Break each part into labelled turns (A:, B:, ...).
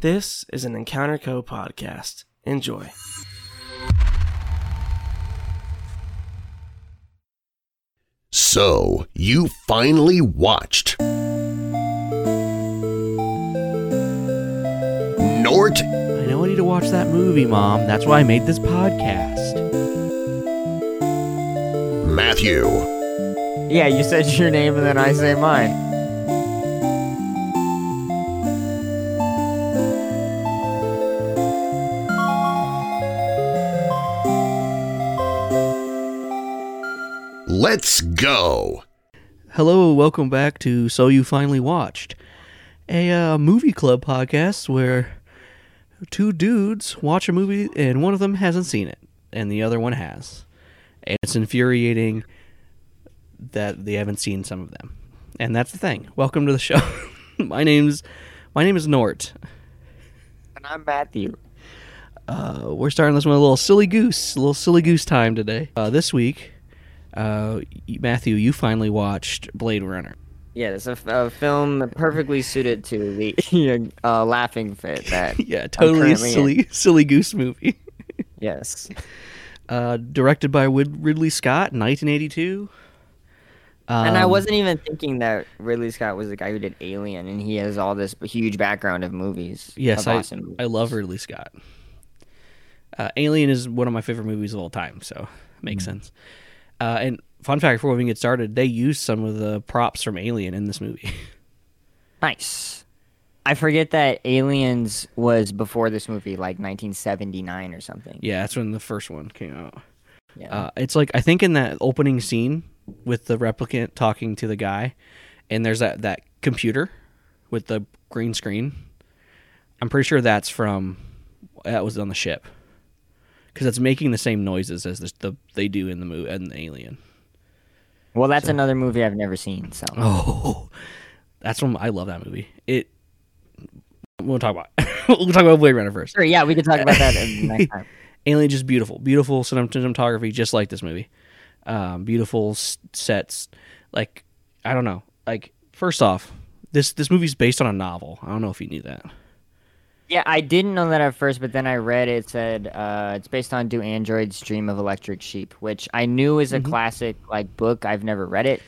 A: This is an Encounter Co podcast. Enjoy.
B: So, you finally watched Nort
C: I know I need to watch that movie, Mom. That's why I made this podcast.
B: Matthew
D: Yeah, you said your name and then I say mine.
B: Let's go!
C: Hello, welcome back to So You Finally Watched, a uh, movie club podcast where two dudes watch a movie and one of them hasn't seen it and the other one has. And it's infuriating that they haven't seen some of them. And that's the thing. Welcome to the show. my name's my name is Nort.
D: And I'm Matthew.
C: Uh, we're starting this one with a little silly goose, a little silly goose time today. Uh, this week, uh, Matthew, you finally watched Blade Runner.
D: Yeah, it's a film perfectly suited to the uh, laughing fit that.
C: yeah, totally
D: currently in.
C: silly, silly goose movie.
D: Yes.
C: Uh, directed by Ridley Scott, 1982.
D: and I
C: Um,
D: wasn't even thinking that Ridley Scott was the guy who did Alien, and he has all this huge background of movies.
C: Yes,
D: of
C: I,
D: awesome movies.
C: I love Ridley Scott. Uh, Alien is one of my favorite movies of all time, so it makes
D: Mm-hmm.
C: sense. Uh, and fun fact before we even get started, they used some of the props from Alien in this movie.
D: Nice. I forget that Aliens was before this movie, like 1979 or something.
C: yeah, that's when the first one came out.
D: Yeah.
C: Uh, it's like I think in that opening scene with the replicant talking to the guy, and there's that that computer with the green screen. I'm pretty sure that's from that was on the ship because it's making the same noises as the, the they do in the movie and the Alien.
D: well, that's another movie I've never seen. So.
C: Oh, that's one I love that movie. It. We'll talk about we'll talk about Blade Runner first.
D: Sure, yeah, we can talk about that next time.
C: Alien just beautiful, beautiful cinematography, just like this movie. Um, beautiful s- sets. Like I don't know. Like first off, this this movie's based on a novel. I don't know if you knew that.
D: Yeah, I didn't know that at first, but then I read it said uh, it's based on "Do Androids Dream of Electric Sheep," which I knew is a classic like book. I've never read it.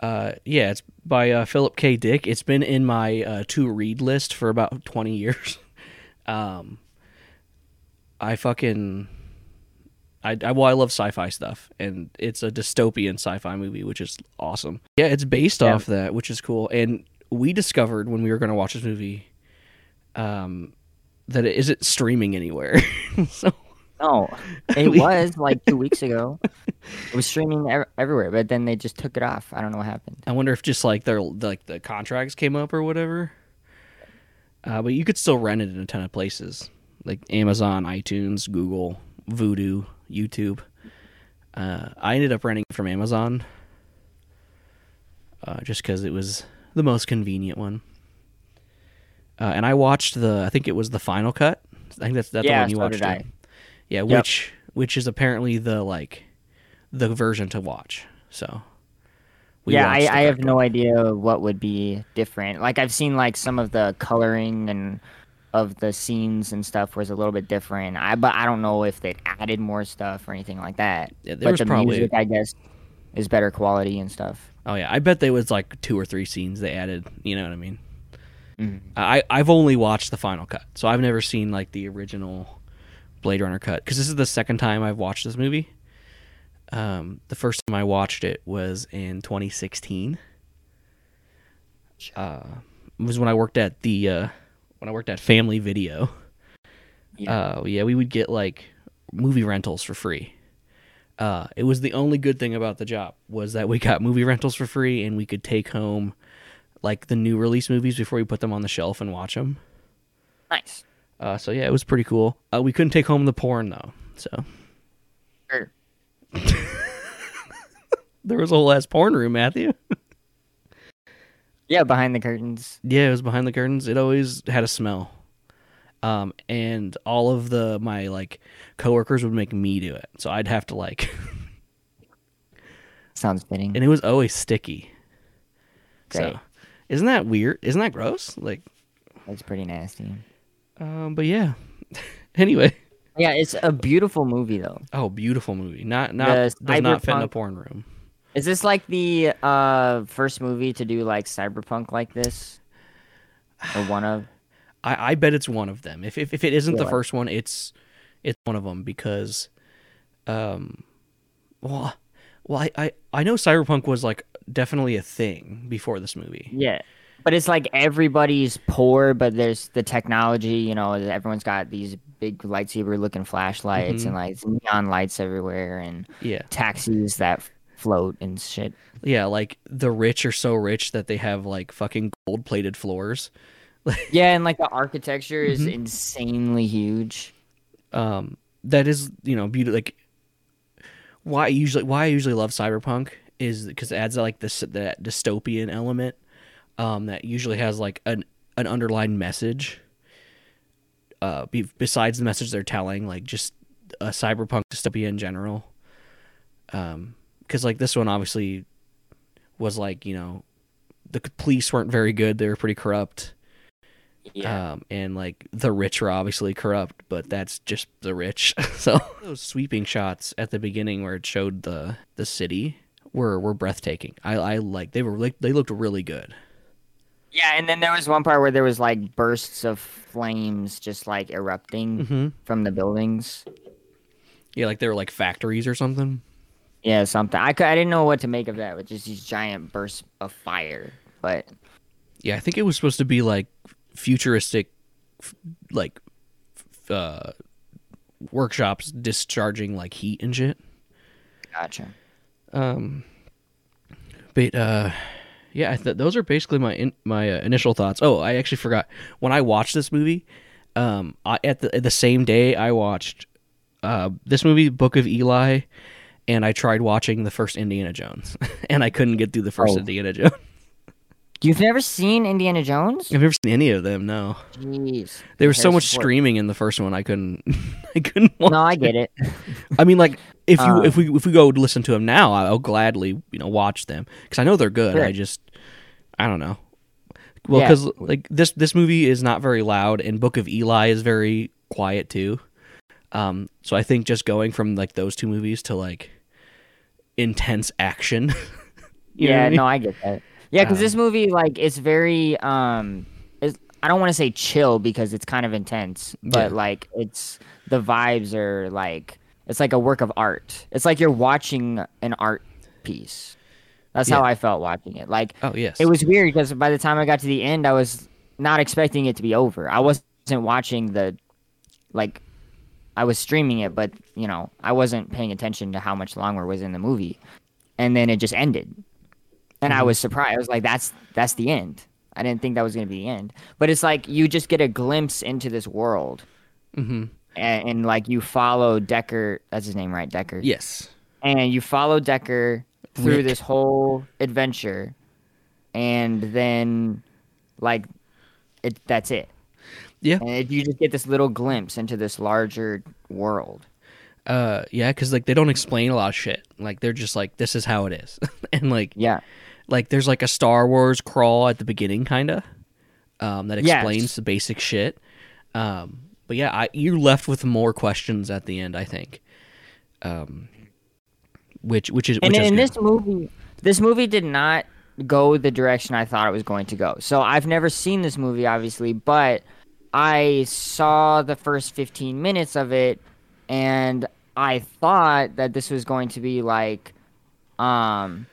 C: Uh, yeah, it's by uh, Philip K. Dick. It's been in my uh, to read list for about twenty years. Um, I fucking. I, I, well, I love sci-fi stuff, and it's a dystopian sci-fi movie, which is awesome. Yeah, it's based
D: Yeah.
C: off that, which is cool. And we discovered when we were going to watch this movie, um, that it isn't streaming anywhere. so
D: No, it was like two weeks ago. It was streaming ev- everywhere, but then they just took it off. I don't know what happened.
C: I wonder if just like their like the contracts came up or whatever. Uh, but you could still rent it in a ton of places, like Amazon, iTunes, Google, Vudu, YouTube. Uh, I ended up renting it from Amazon, uh, just because it was the most convenient one. Uh, and I watched the, I think it was the final cut. I think that's that's the one you
D: so
C: watched.
D: did.
C: Yeah, which which is apparently the like the version to watch. So
D: yeah, I, I have
C: correct
D: no idea what would be different. Like I've seen like some of the coloring and of the scenes and stuff was a little bit different. I but I don't know if they added more stuff or anything like that.
C: Yeah,
D: but the
C: probably-
D: music, I guess, is better quality and stuff.
C: Oh yeah, I bet there was like two or three scenes they added. You know what I mean?
D: Mhm.
C: I I've only watched the final cut, so I've never seen like the original Blade Runner cut because this is the second time I've watched this movie. Um, the first time I watched it was in 2016. Uh, it was when I worked at the uh, when I worked at Family Video.
D: Yeah.
C: Uh, yeah, we would get like movie rentals for free. Uh, it was the only good thing about the job was that we got movie rentals for free and we could take home like the new release movies before we put them on the shelf and watch them.
D: Nice.
C: Uh, so yeah, it was pretty cool. Uh, we couldn't take home the porn though, so
D: Sure.
C: there was a whole ass porn room, Matthew.
D: Yeah, behind the curtains.
C: yeah, it was behind the curtains. It always had a smell. Um, and all of the my like coworkers would make me do it, so I'd have to like,
D: Sounds fitting.
C: and it was always sticky.
D: Great.
C: So, isn't that weird? Isn't that gross? Like,
D: That's pretty nasty.
C: Um, but yeah. anyway,
D: Yeah, it's a beautiful movie though.
C: oh, beautiful movie. Not not
D: The
C: does not fit in a porn room.
D: Is this like the uh first movie to do like cyberpunk like this? Or one of?
C: I, I bet it's one of them. If if, if it isn't the
D: Really?
C: first one, it's it's one of them because, um, well, well, I, I I know cyberpunk was like definitely a thing before this movie.
D: Yeah. But it's like everybody's poor, but there's the technology, you know, everyone's got these big lightsaber looking flashlights
C: Mhm.
D: and like neon lights everywhere and
C: Yeah,
D: taxis that float and shit.
C: yeah. Like the rich are so rich that they have like fucking gold plated floors.
D: Yeah, and like the architecture is
C: Mhm.
D: insanely huge.
C: um that is you know beauty like why I usually why I usually love cyberpunk is because it adds like this that dystopian element um that usually has like an an underlying message uh be, besides the message they're telling like just a cyberpunk dystopia in general um because like this one obviously was like you know the police weren't very good they were pretty corrupt
D: Yeah.
C: um, and like the rich are obviously corrupt, but that's just the rich. so those sweeping shots at the beginning where it showed the the city were were breathtaking. I I like they were like they looked really good.
D: yeah, and then there was one part where there was like bursts of flames just like erupting
C: Mm-hmm.
D: from the buildings.
C: Yeah, like they were like factories or something.
D: Yeah, something. I, I didn't know what to make of that with just these giant bursts of fire. But
C: Yeah, I think it was supposed to be like futuristic, like uh, workshops discharging like heat and shit.
D: gotcha.
C: Um, but uh, yeah, I th- those are basically my in- my uh, initial thoughts. Oh, I actually forgot when I watched this movie. Um, I, at the at the same day I watched uh this movie, Book of Eli, and I tried watching the first Indiana Jones, and I couldn't get through the first
D: Oh.
C: Indiana Jones.
D: You've never seen Indiana Jones?
C: I've never seen any of them. No,
D: Jeez.
C: there was so much
D: Ford.
C: screaming in the first one. I couldn't. I couldn't. Watch
D: No, I get it.
C: I mean, like if you
D: Um,
C: if we if we go listen to them now, I'll gladly you know watch them because I know they're good.
D: Sure.
C: I just I don't know. Well,
D: Yeah.
C: because like this this movie is not very loud, and Book of Eli is very quiet too. Um, so I think just going from like those two movies to like intense action. you know what
D: yeah,
C: I mean?
D: no, I get that. Yeah, because
C: Um,
D: this movie, like, it's very, um, it's, I don't want to say chill because it's kind of intense, but
C: Yeah.
D: like, it's the vibes are like, it's like a work of art. It's like you're watching an art piece. That's how I felt watching it. Like,
C: Oh yes.
D: it was weird because by the time I got to the end, I was not expecting it to be over. I wasn't watching the, like, I was streaming it, but you know, I wasn't paying attention to how much longer was in the movie, and then it just ended, and I was surprised. I was like, "That's that's the end." I didn't think that was gonna be the end, but it's like you just get a glimpse into this world,
C: hmm
D: and, and like you follow Decker. That's his name, right? Decker
C: Yes.
D: and you follow Decker through
C: Rick.
D: this whole adventure, and then like it that's it.
C: Yeah.
D: And it, you just get this little glimpse into this larger world.
C: Uh, yeah, because like they don't explain a lot of shit. Like they're just like this is how it is, and like
D: Yeah.
C: Like there's like a Star Wars crawl at the beginning, kind of, um, that
D: Yes.
C: explains the basic shit. Um, but yeah, I, you're left with more questions at the end, I think. Um, which which is
D: And
C: which is
D: in this movie, this movie did not go the direction I thought it was going to go. So I've never seen this movie, obviously, but I saw the first 15 minutes of it, and I thought that this was going to be like, um,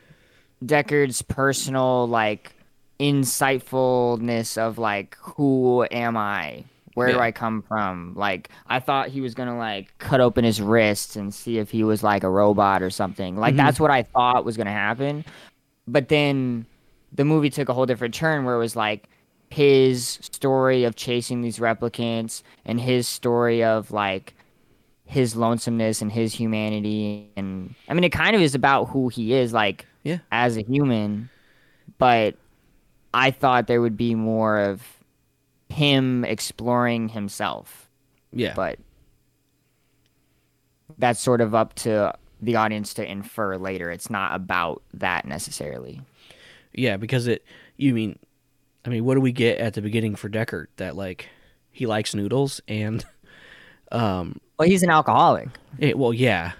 D: Deckard's personal like insightfulness of like who am I? Where do I come from? Like I thought he was gonna like cut open his wrists and see if he was like a robot or something. Like
C: Mhm.
D: that's what I thought was gonna happen. But then the movie took a whole different turn where it was like his story of chasing these replicants and his story of like his lonesomeness and his humanity and I mean it kind of is about who he is like
C: Yeah.
D: as a human but I thought there would be more of him exploring himself
C: yeah,
D: but that's sort of up to the audience to infer later it's not about that necessarily
C: yeah, because it. You mean, I mean, what do we get at the beginning for Deckard? That like he likes noodles and um
D: Well, he's an alcoholic.
C: it, well yeah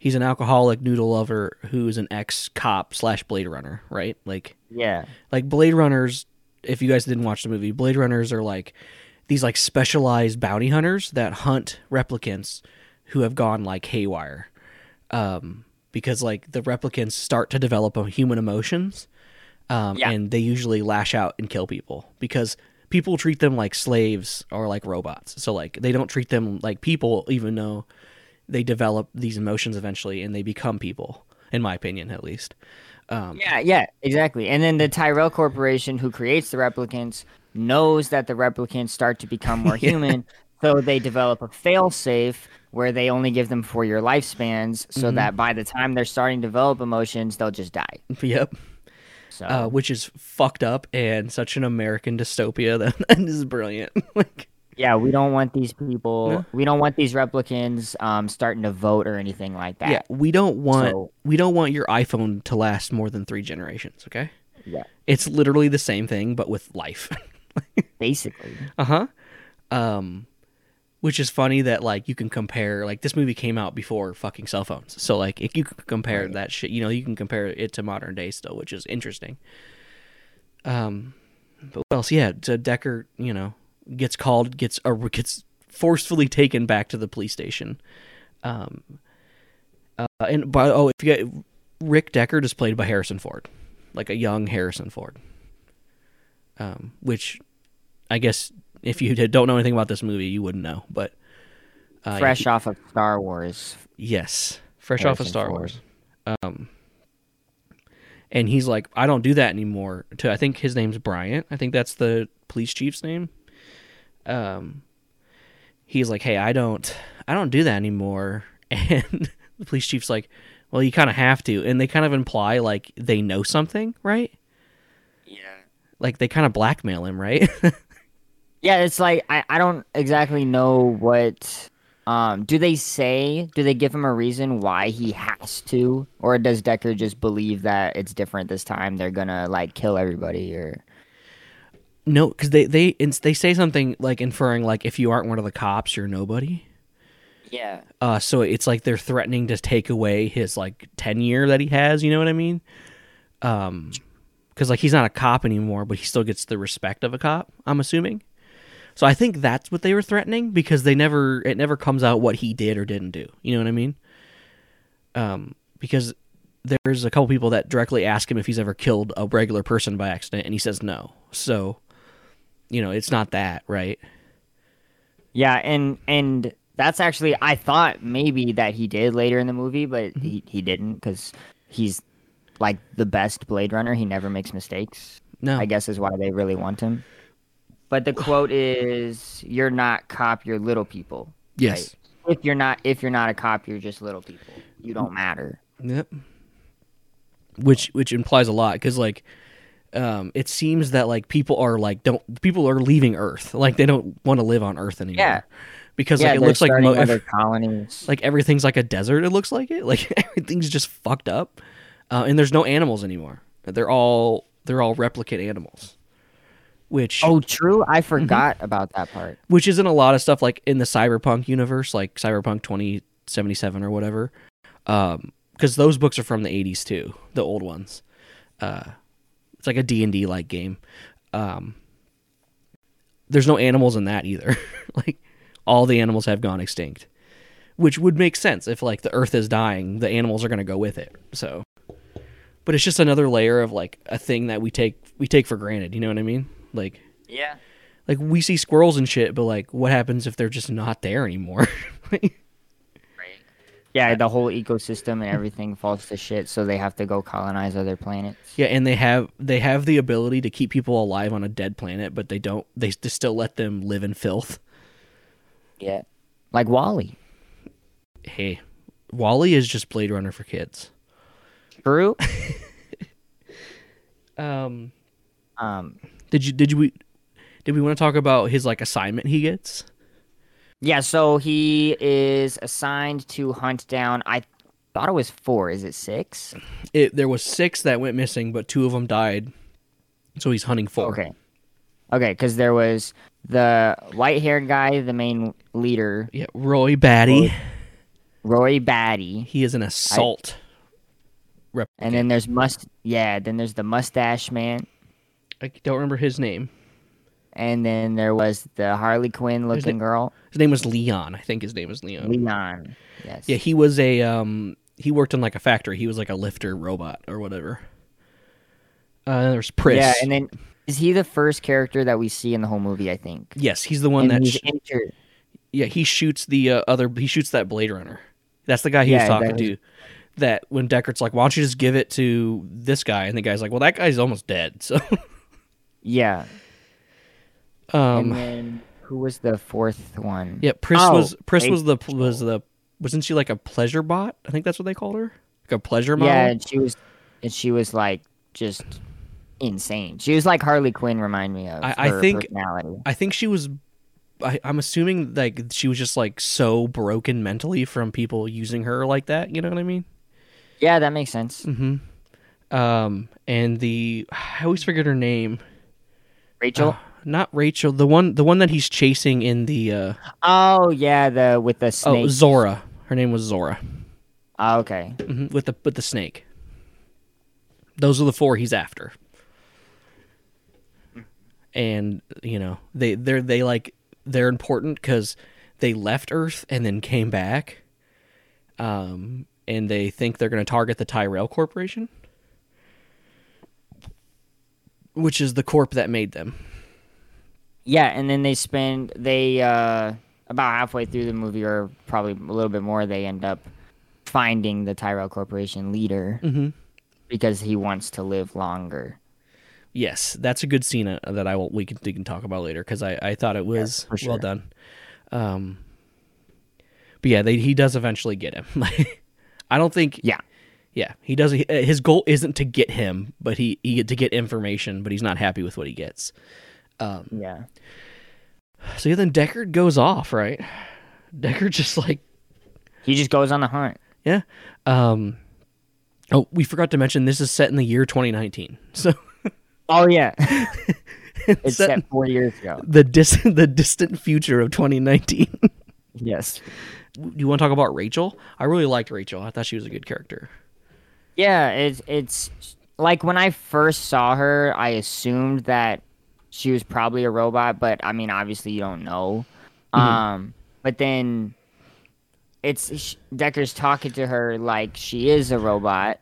C: he's an alcoholic noodle lover who's an ex cop slash blade runner right like
D: Yeah.
C: like blade runners if you guys didn't watch the movie blade runners are like these like specialized bounty hunters that hunt replicants who have gone like haywire um because like the replicants start to develop human emotions um
D: Yeah.
C: and they usually lash out and kill people because people treat them like slaves or like robots so like they don't treat them like people even though they develop these emotions eventually and they become people in my opinion at least um
D: Yeah, yeah, exactly. And then the Tyrell Corporation, who creates the replicants, knows that the replicants start to become more human, so they develop a failsafe where they only give them four year lifespans, so
C: Mm-hmm.
D: that by the time they're starting to develop emotions, they'll just die.
C: yep
D: So
C: uh, which is fucked up and such an American dystopia that, that is brilliant. like,
D: yeah, we don't want these people.
C: Yeah.
D: We don't want these replicants um, starting to vote or anything like that.
C: yeah, we don't want
D: So-
C: we don't want your iPhone to last more than three generations. Okay,
D: Yeah,
C: it's literally the same thing but with life.
D: basically.
C: uh huh. Um, which is funny that like you can compare like this movie came out before fucking cell phones, so like if you compare
D: Right.
C: that shit, you know, you can compare it to modern day still, which is interesting. Um, but what else? Yeah, so Decker, you know, gets called, gets or gets forcefully taken back to the police station. Um, uh, and by oh, if you get Rick Deckard is played by Harrison Ford, like a young Harrison Ford. Um, which I guess if you don't know anything about this movie, you wouldn't know. But uh,
D: Fresh off of Star Wars.
C: Yes, fresh off of Star
D: Ford.
C: Wars. Um, and he's like, I don't do that anymore. To I think his name's Bryant. I think that's the police chief's name. Um, he's like, Hey, I don't, I don't do that anymore. And the police chief's like, Well, you kind of have to. And they kind of imply like they know something, right?
D: Yeah.
C: Like they kind of blackmail him, right?
D: Yeah, it's like I, I don't exactly know what um do they say do they give him a reason why he has to or does Decker just believe that it's different this time they're gonna like kill everybody or
C: no, because they they they say something like inferring like if you aren't one of the cops, you're nobody.
D: Yeah.
C: Uh, so it's like they're threatening to take away his like tenure that he has. You know what I mean? Um, because like he's not a cop anymore, but he still gets the respect of a cop. I'm assuming. So I think that's what they were threatening because they never it never comes out what he did or didn't do. You know what I mean? Um, because there's a couple people that directly ask him if he's ever killed a regular person by accident, and he says no. So, you know, it's not that, right?
D: Yeah, and and that's actually I thought maybe that he did later in the movie, but mm-hmm. he, he didn't because he's like the best Blade Runner. He never makes mistakes.
C: No,
D: I guess is why they really want him. But the quote is, "You're not cop, you're little people."
C: yes,
D: Right? If you're not if you're not a cop, you're just little people. You don't mm. matter.
C: Yep. Which which implies a lot because like, um, it seems that like people are like don't people are leaving Earth like they don't want to live on Earth anymore.
D: Yeah.
C: Because
D: yeah,
C: like it looks like mo-
D: other colonies.
C: like everything's like a desert. It looks like it like everything's just fucked up, uh, and there's no animals anymore. They're all they're all replicate animals. Which
D: oh, true.
C: Mm-hmm.
D: I forgot about that part.
C: which isn't a lot of stuff like in the cyberpunk universe like cyberpunk 2077 or whatever um because those books are from the 80s too the old ones uh it's like a d&d like game um there's no animals in that either like all the animals have gone extinct which would make sense if like the earth is dying the animals are going to go with it so but it's just another layer of like a thing that we take we take for granted you know what i mean like
D: Yeah.
C: like we see squirrels and shit, but like what happens if they're just not there anymore?
D: Yeah, the whole ecosystem and everything falls to shit, so they have to go colonize other planets.
C: yeah, and they have they have the ability to keep people alive on a dead planet, but they don't they still let them live in filth.
D: Yeah. Like WALL-E.
C: Hey, WALL-E is just Blade Runner for kids.
D: True.
C: Um
D: um
C: did you did you we did we want to talk about his like assignment he gets?
D: Yeah, so he is assigned to hunt down I thought it was four. Is it six?
C: It there was 6 that went missing, but two of them died. So he's hunting four.
D: Okay. Okay, because there was the white-haired guy, the main leader,
C: Yeah, Roy Batty.
D: Roy Batty,
C: He is an assault.
D: and then there's must yeah, then there's the mustache man,
C: I don't remember his name.
D: And then there was the Harley Quinn looking
C: a-
D: girl,
C: His name was Leon. I think his name was Leon.
D: Leon. Yes.
C: Yeah, he was a um he worked in like a factory. He was like a lifter robot or whatever. Uh there's Pris.
D: Yeah, and then is he the first character that we see in the whole movie? I think.
C: yes, he's the one
D: and
C: that
D: he's
C: sh-
D: inter-
C: yeah, he shoots the uh, other he shoots that Blade Runner. That's the guy he was talking to. That when Deckard's like, "Why don't you just give it to this guy?" and the guy's like, "Well, that guy's almost dead." So
D: yeah.
C: Um
D: and then who was the fourth one?
C: yeah, Pris
D: Oh,
C: was Pris was the was the wasn't she like a pleasure bot? I think that's what they called her. Like a pleasure model.
D: Yeah, and she was, and she was like just insane. She was like Harley Quinn. Remind me of.
C: I- I think-
D: personality.
C: I think she was. I, I'm assuming like she was just like so broken mentally from people using her like that. You know what I mean?
D: Yeah, that makes sense.
C: Mm-hmm. Um, and the I always forget her name.
D: Rachel.
C: Uh, not Rachel. The one, the one that he's chasing in the. Uh,
D: oh yeah, the with the snake.
C: oh. Zhora. Her name was Zhora.
D: Oh, okay.
C: hmm With the with the snake. Those are the four he's after. And you know they they're they like they're important because they left Earth and then came back. Um, and they think they're going to target the Tyrell Corporation, which is the corp that made them.
D: Yeah, and then they spend they uh about halfway through the movie, or probably a little bit more, they end up finding the Tyrell Corporation leader
C: Mhm.
D: because he wants to live longer.
C: Yes, that's a good scene uh, that I will we can we can talk about later because I, I thought it was
D: for sure.
C: well done. Um, but yeah, they, he does eventually get him. I don't think.
D: Yeah.
C: yeah, he does. uh, His goal isn't to get him, but he, he to get information, but he's not happy with what he gets. Um,
D: Yeah.
C: so yeah, then Deckard goes off, right? Deckard just like
D: He just goes on the hunt.
C: yeah. Um, oh, we forgot to mention this is set in the year 2019, so
D: Oh yeah. it's
C: set
D: set four years ago.
C: the distant the distant future of 2019.
D: Yes.
C: Do you want to talk about Rachel? I really liked Rachel. I thought she was a good character.
D: Yeah, it's it's like when I first saw her, I assumed that she was probably a robot, but I mean, obviously you don't know. Um, but then it's Decker's talking to her like she is a robot,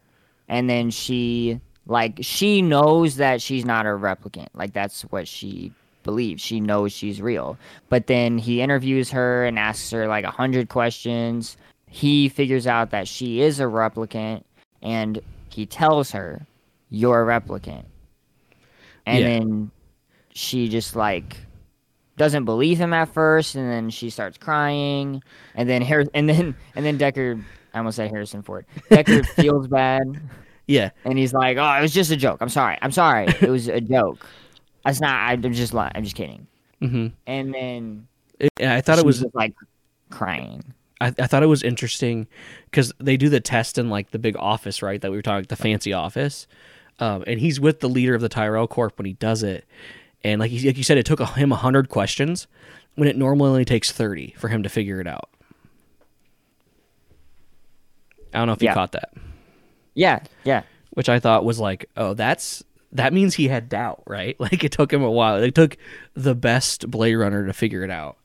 D: and then she like she knows that she's not a replicant. Like that's what she believes. She knows she's real. But then he interviews her and asks her like a hundred questions. He figures out that she is a replicant, and he tells her, "You're a replicant." And
C: Yeah.
D: then she just like doesn't believe him at first, and then she starts crying, and then Har- and then and then Decker, I almost said Harrison Ford. Decker feels bad,
C: Yeah,
D: and he's like, "Oh, it was just a joke. I'm sorry. I'm sorry. It was a joke. That's not. I'm just lying. I'm just kidding."
C: hmm
D: And then
C: I thought it was.
D: like crying.
C: I, I thought it was interesting because they do the test in like the big office, right? That we were talking, the fancy office, um, and he's with the leader of the Tyrell Corp when he does it, and like, like you said, it took him hundred questions when it normally only takes thirty for him to figure it out. I don't know if you
D: Yeah.
C: caught that.
D: Yeah, yeah,
C: which I thought was like, oh, that's that means he had doubt, right? Like it took him a while. It took the best Blade Runner to figure it out.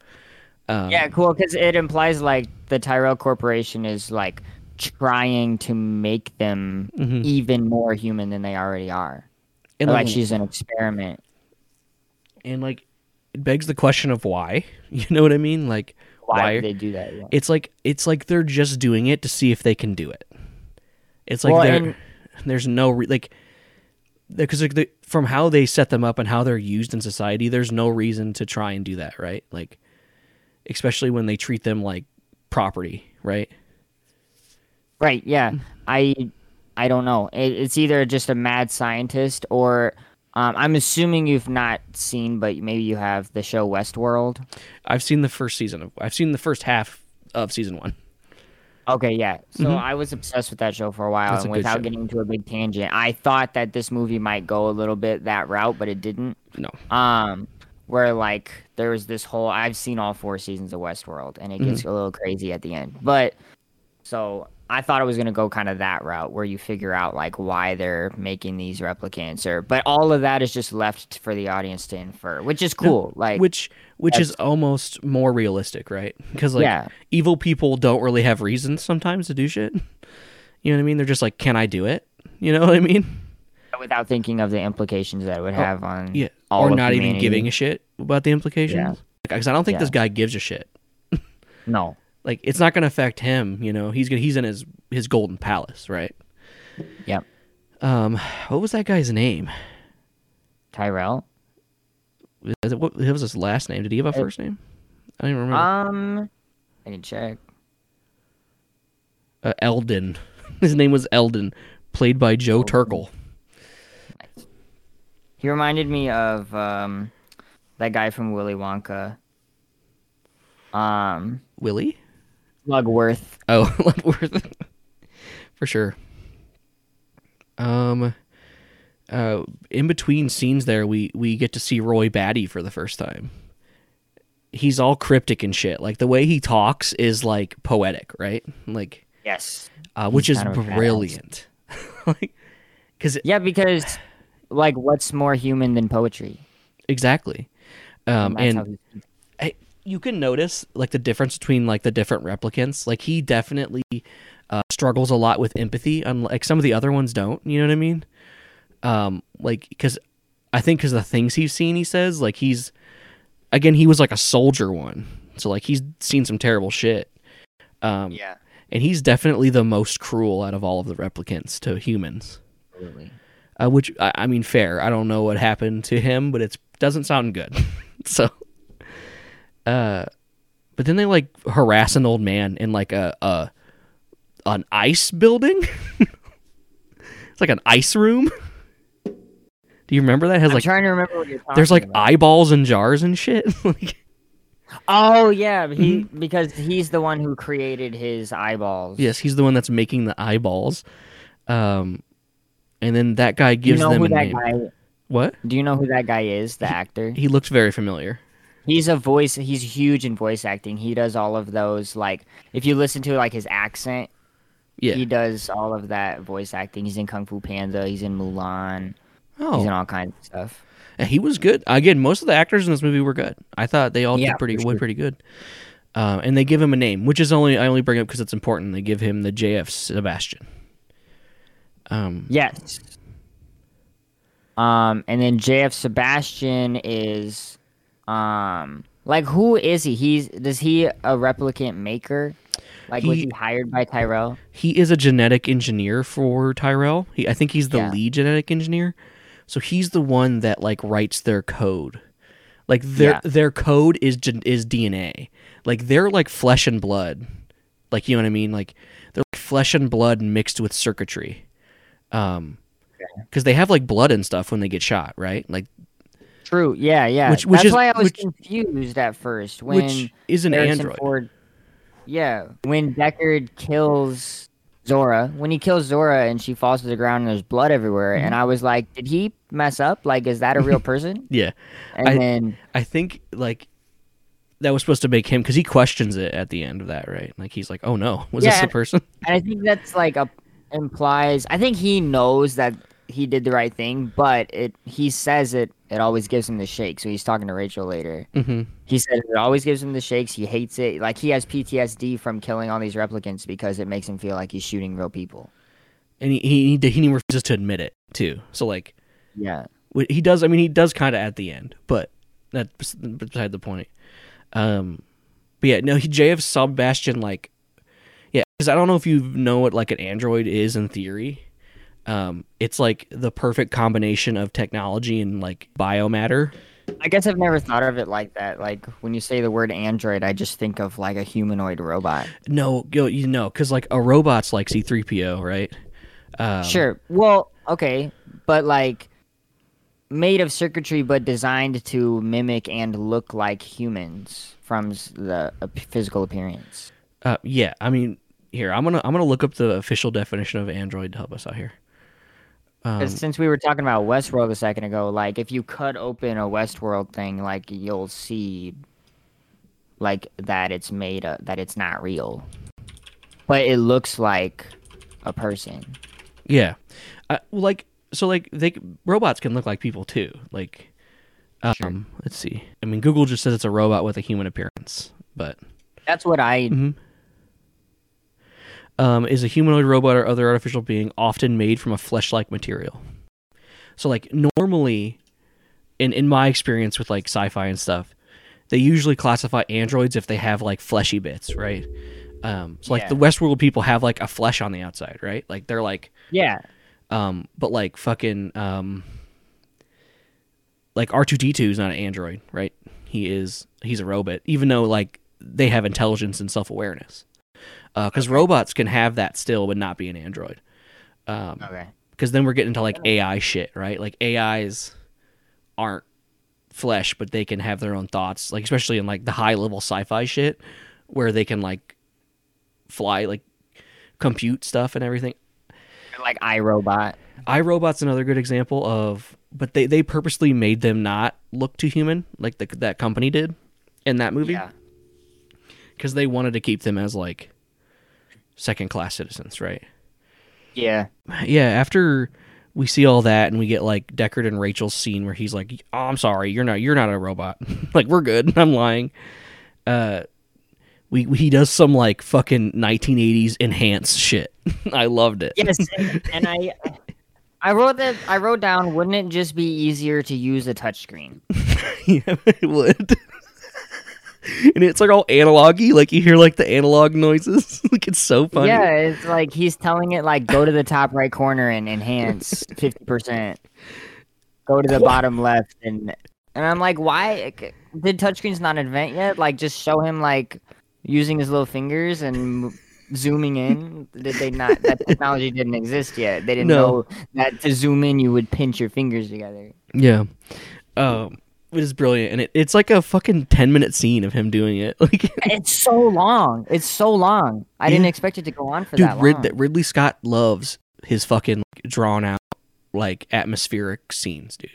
C: Um,
D: yeah. Cool, because it implies like the Tyrell Corporation is like trying to make them
C: Mhm.
D: even more human than they already are.
C: and like,
D: like she's an experiment.
C: And like it begs the question of why. You know what I mean? Like
D: Why,
C: why?
D: they do that? Yeah.
C: it's like it's like they're just doing it to see if they can do it. It's like
D: Well, and-
C: there's no re- like because like the, from how they set them up and how they're used in society, there's no reason to try and do that, right? Like especially when they treat them like property, right?
D: Right. Yeah. I I don't know. It, it's either just a mad scientist or um, I'm assuming you've not seen, but maybe you have the show Westworld.
C: I've seen the first season of I've seen the first half of season one.
D: Okay, yeah. So
C: Mhm.
D: I was obsessed with that show for a while,
C: That's a
D: and
C: good
D: without getting into a big tangent, I thought that this movie might go a little bit that route, but it didn't.
C: No.
D: Um, where like there was this whole I've seen all four seasons of Westworld and it gets a little crazy at the end. But so I thought it was gonna go kind of that route where you figure out like why they're making these replicants or but all of that is just left for the audience to infer, which is cool. Like
C: which which is almost more realistic, right? Because like
D: Yeah.
C: evil people don't really have reasons sometimes to do shit. You know what I mean? They're just like, "Can I do it?" You know what I mean?
D: without thinking of the implications that it would oh, have on
C: Oh, Yeah.
D: all
C: or not even giving a shit about the implications. Because I don't think
D: Yeah.
C: this guy gives a shit.
D: No.
C: Like it's not going to affect him. You know, he's gonna, he's in his his golden palace, right?
D: Yep.
C: Um, what was that guy's name?
D: Tyrell.
C: Is it, what, what was his last name? Did he have a first name? I don't even remember.
D: Um I can check.
C: uh, Eldon. His name was Eldon, played by Joe Turkel.
D: He reminded me of um that guy from Willy Wonka. Um
C: Willie?
D: Slugworth.
C: Oh, Ludworth. For sure. Um uh in between scenes there we we get to see Roy Batty for the first time. He's all cryptic and shit. Like the way he talks is like poetic, right? Like
D: Yes.
C: uh, which
D: He's
C: is
D: kind of a badass.
C: brilliant. like cuz
D: Yeah, because like what's more human than poetry?
C: exactly. Um
D: That's
C: and
D: how he speaks.
C: I, you can notice like the difference between like the different replicants. Like he definitely uh, struggles a lot with empathy, unlike some of the other ones don't. You know what I mean? Um, like because I think because the things he's seen, he says like he's again he was like a soldier one, so like he's seen some terrible shit. Um,
D: yeah,
C: and he's definitely the most cruel out of all of the replicants to humans.
D: absolutely.
C: Uh, which I, I mean, fair. I don't know what happened to him, but it doesn't sound good. so, uh, but then they like harass an old man in like a a an ice building. it's like an ice room. Do you remember that? It has
D: I'm
C: like
D: trying to remember what you're talking
C: there's like
D: about.
C: eyeballs and jars and shit. like,
D: Oh yeah, he
C: Mm-hmm.
D: because he's the one who created his eyeballs.
C: yes, he's the one that's making the eyeballs. Um, and then that guy
D: Do you
C: gives
D: know
C: them
D: who
C: a
D: that
C: name.
D: guy?
C: What?
D: Do you know who that guy is? The actor.
C: He looks very familiar.
D: He's a voice. He's huge in voice acting. He does all of those. Like if you listen to like his accent,
C: Yeah.
D: he does all of that voice acting. He's in Kung Fu Panda. He's in Mulan.
C: oh,
D: He's in all kinds of stuff.
C: And he was good. Again, most of the actors in this movie were good. I thought they all
D: Yeah,
C: did pretty
D: sure.
C: pretty good. Uh, and they give him a name, which is only I only bring up because it's important. They give him the JF Sebastian. Um,
D: Yes. Um, and then JF Sebastian is, um, like who is he? He's does he a replicant maker? Like was
C: He-
D: he hired by Tyrell?
C: he is a genetic engineer for Tyrell. He, I think he's the
D: Yeah.
C: lead genetic engineer. So he's the one that like writes their code. Like their
D: Yeah.
C: their code is is DNA. Like they're like flesh and blood. Like you know what I mean? Like they're like flesh and blood mixed with circuitry. Um because they have like blood and stuff when they get shot, right? Like
D: True. Yeah, yeah.
C: Which- which
D: That's
C: is-
D: why I was
C: which-
D: confused at first when
C: which is an
D: Harrison
C: android.
D: Ford. Yeah, when Deckard kills Zhora, when he kills Zhora and she falls to the ground and there's blood everywhere,
C: Mm-hmm.
D: and I was like, did he mess up? Like, is that a real person?
C: Yeah,
D: And
C: I-
D: then
C: I think like that was supposed to make him because he questions it at the end of that, right? Like he's like, "Oh no, was this
D: Yeah,
C: the person?"
D: And I think that's like a implies. I think he knows that he did the right thing, but it he says it. It always gives him the shakes. So he's talking to Rachel later.
C: hmm
D: He said it always gives him the shakes. He hates it. Like he has PTSD from killing all these replicants because it makes him feel like he's shooting real people.
C: And he he he, he refuses to admit it too. So like
D: Yeah.
C: he does. I mean, he does kind of at the end, but that's beside the point. Um, but yeah, no, he JF Sebastian like, yeah, because I don't know if you know what like an android is in theory. Um, it's like the perfect combination of technology and like biomatter.
D: I guess I've never thought of it like that. Like when you say the word android, I just think of like a humanoid robot.
C: No, you you know, because like a robot's like C3PO, right? Um,
D: sure. Well, okay, but like made of circuitry, but designed to mimic and look like humans from the physical appearance.
C: Uh, yeah, I mean, here I'm gonna I'm gonna look up the official definition of android to help us out here. Um,
D: since we were talking about Westworld a second ago, like if you cut open a Westworld thing, like you'll see, like that it's made up, that it's not real, but it looks like a person.
C: yeah, uh, like so, like they robots can look like people too. Like, um, let's see. I mean, Google just says it's a robot with a human appearance, but
D: That's what I.
C: Mhm. Um, is a humanoid robot or other artificial being often made from a flesh-like material. So, like normally, in in my experience with like sci-fi and stuff, they usually classify androids if they have like fleshy bits, right? Um, so like
D: Yeah.
C: the Westworld people have like a flesh on the outside, right? Like they're like
D: Yeah,
C: um, but like fucking um, like R two D two is not an android, right? He is he's a robot, even though like they have intelligence and self awareness. Because robots can have that still, but not be an android. Um,
D: okay.
C: because then we're getting into like AI shit, right? Like AIs aren't flesh, but they can have their own thoughts, like especially in like the high level sci-fi shit, where they can like fly, like compute stuff and everything.
D: Like iRobot.
C: iRobot's another good example of, but they they purposely made them not look too human, like the, that company did in that movie,
D: Yeah.
C: because they wanted to keep them as like second class citizens, right?
D: Yeah.
C: yeah, after we see all that and we get like Deckard and Rachel's scene where he's like, "Oh, I'm sorry, you're not you're not a robot. like we're good. I'm lying." Uh we he does some like fucking 1980s enhanced shit. I loved it.
D: Yes, and, and I. I wrote that. I wrote down. Wouldn't it just be easier to use a touchscreen?
C: yeah, it would. and it's like all analogy, like you hear like the analog noises. like it's so funny.
D: Yeah, it's like he's telling it like go to the top right corner and enhance fifty percent. Go to the bottom left and and I'm like, why did touchscreens not invent yet? Like just show him like using his little fingers and zooming in. Did they not? That technology didn't exist yet. They didn't
C: No.
D: know that to zoom in you would pinch your fingers together.
C: Yeah. Um it is brilliant and it, it's like a fucking 10 minute scene of him doing it. Like
D: It's so long. It's so long. I didn't expect it to go on for
C: Dude,
D: that
C: Rid-
D: long.
C: Ridley Scott loves his fucking like, drawn out, like atmospheric scenes, dude.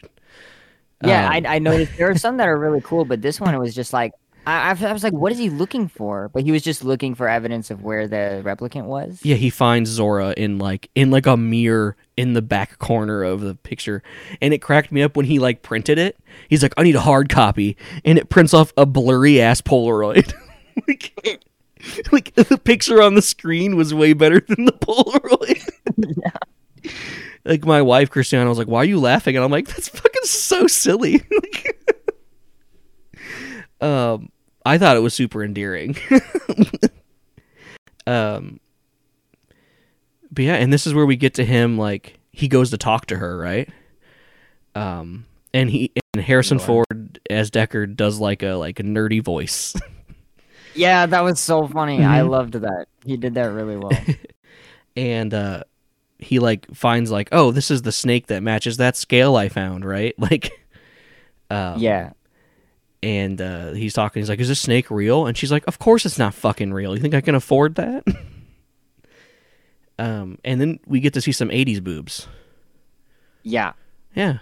D: Yeah,
C: Um,
D: I, I noticed there are some that are really cool, but this one it was just like I, I was like, what is he looking for? But he was just looking for evidence of where the replicant was.
C: yeah, he finds Zhora in like in like a mirror in the back corner of the picture, and it cracked me up when he like printed it. He's like, I need a hard copy, and it prints off a blurry ass Polaroid. like, like the picture on the screen was way better than the Polaroid. Like my wife Christiana was like, "Why are you laughing?" And I'm like, "That's fucking so silly." um, I thought it was super endearing. um, but yeah, and this is where we get to him. Like he goes to talk to her, right? Um, and he and Harrison Ford as Deckard does like a like a nerdy voice.
D: Yeah, that was so funny. I
C: Mhm.
D: loved that. He did that really well.
C: and uh he like finds like oh this is the snake that matches that scale i found right like um,
D: yeah.
C: And uh he's talking he's like is this snake real? And she's like of course it's not fucking real. You think i can afford that? Um and then we get to see some 80s boobs.
D: Yeah.
C: yeah.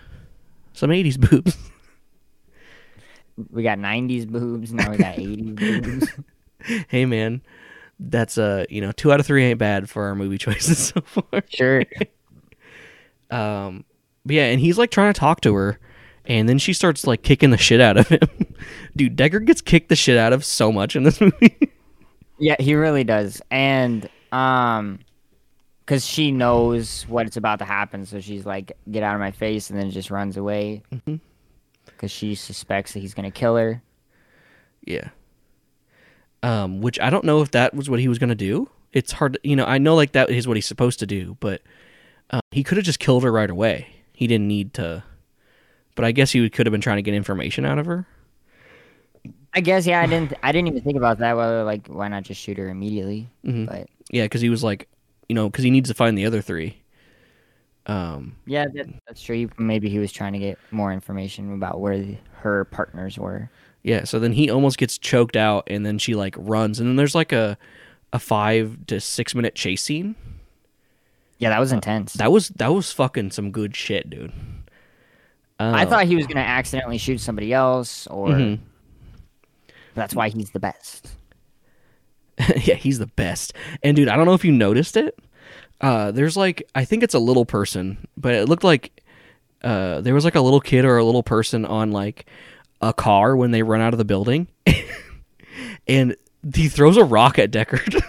C: Some 80s boobs.
D: We got 90s boobs, now we got 80s boobs.
C: hey man that's uh you know two out of three ain't bad for our movie choices so far.
D: Sure.
C: Um, but yeah, and he's like trying to talk to her, and then she starts like kicking the shit out of him. Dude, Deckard gets kicked the shit out of so much in this movie.
D: Yeah, he really does. And um cuz she knows what it's about to happen, so she's like get out of my face and then just runs away.
C: Mhm.
D: Cuz she suspects that he's going to kill her.
C: yeah. Um, which I don't know if that was what he was gonna do. It's hard, to, you know. I know like that is what he's supposed to do, but uh, he could have just killed her right away. He didn't need to. But I guess he could have been trying to get information out of her.
D: I guess yeah, I didn't I didn't even think about that whether like why not just shoot her immediately?
C: Mhm.
D: But
C: Yeah, because he was like, you know, because he needs to find the other three. Um,
D: yeah, that, that's true. Maybe he was trying to get more information about where the, her partners were.
C: Yeah, so then he almost gets choked out, and then she like runs, and then there's like a a five to six minute chase scene.
D: Yeah, that was intense.
C: That was that was fucking some good shit, dude.
D: I
C: Uh,
D: thought he was gonna accidentally shoot somebody else, or
C: Mhm.
D: that's why he's the best.
C: yeah, he's the best. And dude, I don't know if you noticed it. Uh, there's like I think it's a little person, but it looked like uh, there was like a little kid or a little person on like a car when they run out of the building, and he throws a rock at Deckard.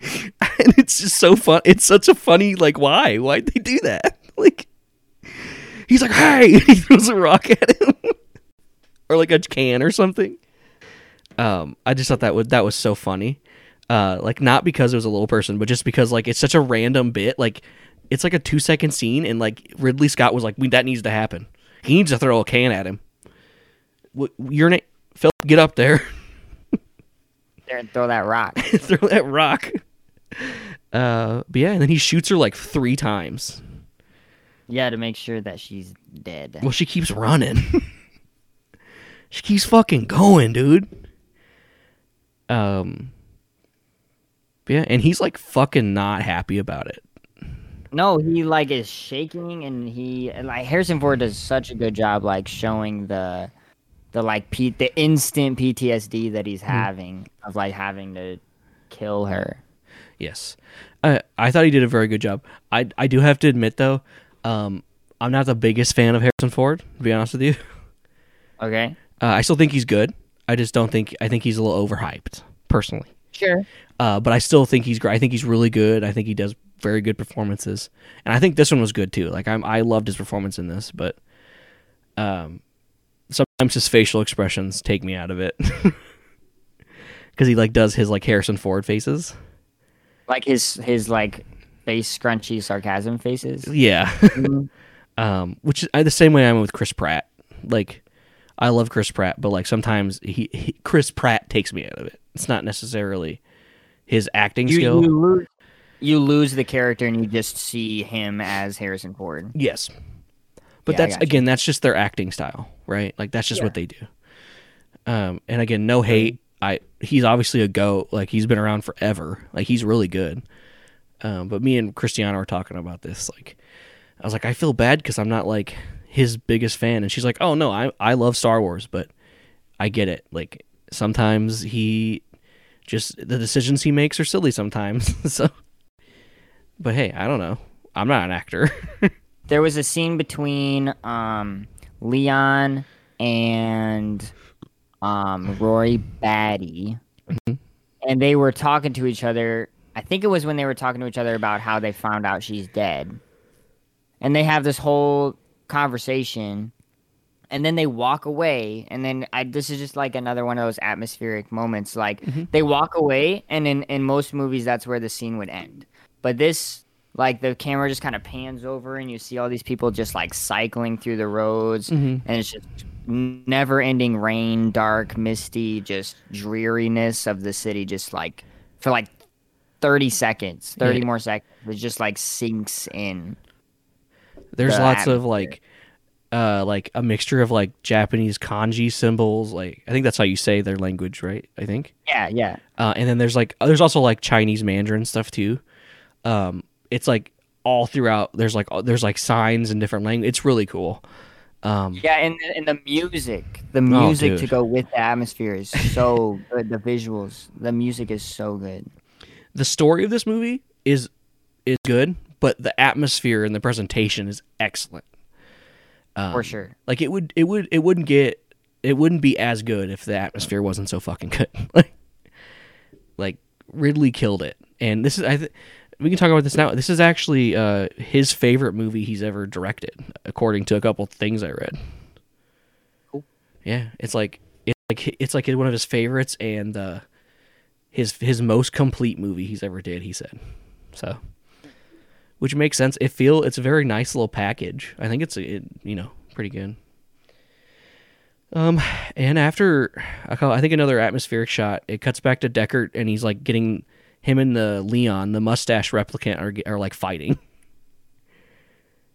C: and it's just so fun. It's such a funny like why? Why'd they do that? Like he's like, hey, he throws a rock at him, or like a can or something. Um, I just thought that would that was so funny. Uh, like not because it was a little person, but just because like it's such a random bit. Like it's like a two second scene, and like Ridley Scott was like, "We that needs to happen. He needs to throw a can at him." Your name? Phil, get up there,
D: There and throw that rock.
C: throw that rock. Uh, but yeah, and then he shoots her like three times.
D: Yeah, to make sure that she's dead.
C: Well, she keeps running. she keeps fucking going, dude. Um. yeah, and he's like fucking not happy about it.
D: No, he like is shaking, and he and, like Harrison Ford does such a good job like showing the the like P, the instant PTSD that he's having of like having to kill her.
C: Yes, I I thought he did a very good job. I I do have to admit though, um, I'm not the biggest fan of Harrison Ford. To be honest with you,
D: Okay,
C: uh, I still think he's good. I just don't think I think he's a little overhyped personally.
D: sure.
C: Uh, but I still think he's great. I think he's really good. I think he does very good performances, and I think this one was good too. Like I'm, I loved his performance in this, but um, sometimes his facial expressions take me out of it because he like does his like Harrison Ford faces.
D: Like his his like face scrunchy sarcasm faces.
C: Yeah, um, which is I, the same way I'm with Chris Pratt. Like I love Chris Pratt, but like sometimes he, he Chris Pratt takes me out of it. It's not necessarily his acting
D: You,
C: skill.
D: you lose you lose the character and you just see him as Harrison Ford.
C: Yes. But
D: Yeah,
C: that's again, that's just their acting style, right? Like that's just
D: Yeah.
C: what they do. Um, and again, no hate. I he's obviously a goat. Like he's been around forever. Like he's really good. Um, but me and Christiana were talking about this. Like, I was like, I feel bad because I'm not like his biggest fan, and she's like, Oh no, I I love Star Wars, but I get it. Like sometimes he just the decisions he makes are silly sometimes. so, but hey, I don't know. I'm not an actor.
D: There was a scene between um, Leon and um, Roy Batty, and they were talking to each other. I think it was when they were talking to each other about how they found out she's dead, and they have this whole conversation, and then they walk away, and then I, this is just like another one of those atmospheric moments. Like mm-hmm. they walk away, and in in most movies, that's where the scene would end, but this like the camera just kind of pans over and you see all these people just like cycling through the roads. Mm-hmm. And it's just never ending rain dark misty just dreariness of the city just like for like 30 seconds 30
C: Yeah.
D: more seconds it just like sinks in
C: There's
D: the
C: lots of like uh like a mixture of like Japanese kanji symbols like I think that's how you say their language, right? I think.
D: yeah yeah
C: Uh and then there's like there's also like Chinese Mandarin stuff too. Um it's like all throughout there's like there's like signs in different language. It's really cool. Um
D: yeah and, and the music the music to
C: Oh, dude.
D: go with the atmosphere is so good the visuals the music is so good
C: the story of this movie is is good, but the atmosphere and the presentation is excellent. Um,
D: for sure
C: Like it would it would it wouldn't get it wouldn't be as good if the atmosphere wasn't so fucking good. like like Ridley killed it. And this is I th- we can talk about this now. This is actually uh his favorite movie he's ever directed according to a couple things I read.
D: Cool.
C: Yeah, it's like it's like it's like one of his favorites and uh his his most complete movie he's ever did, he said. So which makes sense. It feel it's a very nice little package. I think it's it, you know pretty good. Um, and after I call, I think another atmospheric shot, it cuts back to Deckard, and he's like getting him and the Leon, the mustache replicant, are are like fighting.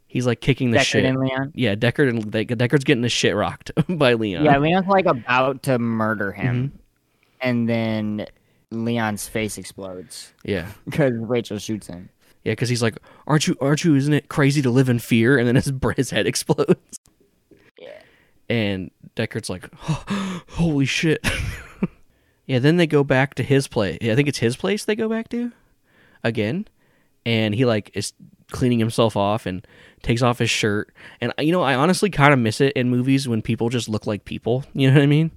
C: He's like kicking the
D: Deckard
C: shit.
D: and Leon
C: Yeah, Deckard and De- Deckard's getting the shit rocked by Leon.
D: Yeah, Leon's like about to murder him,
C: Mm-hmm.
D: and then Leon's face explodes
C: yeah.
D: because Rachel shoots him.
C: Yeah, because he's like, "Aren't you? Aren't you? Isn't it crazy to live in fear?" And then his his head explodes.
D: Yeah.
C: And Deckard's like, "Holy shit!" yeah. Then they go back to his place. I think it's his place they go back to again, and he like is cleaning himself off and takes off his shirt. And you know, I honestly kind of miss it in movies when people just look like people. You know what I mean?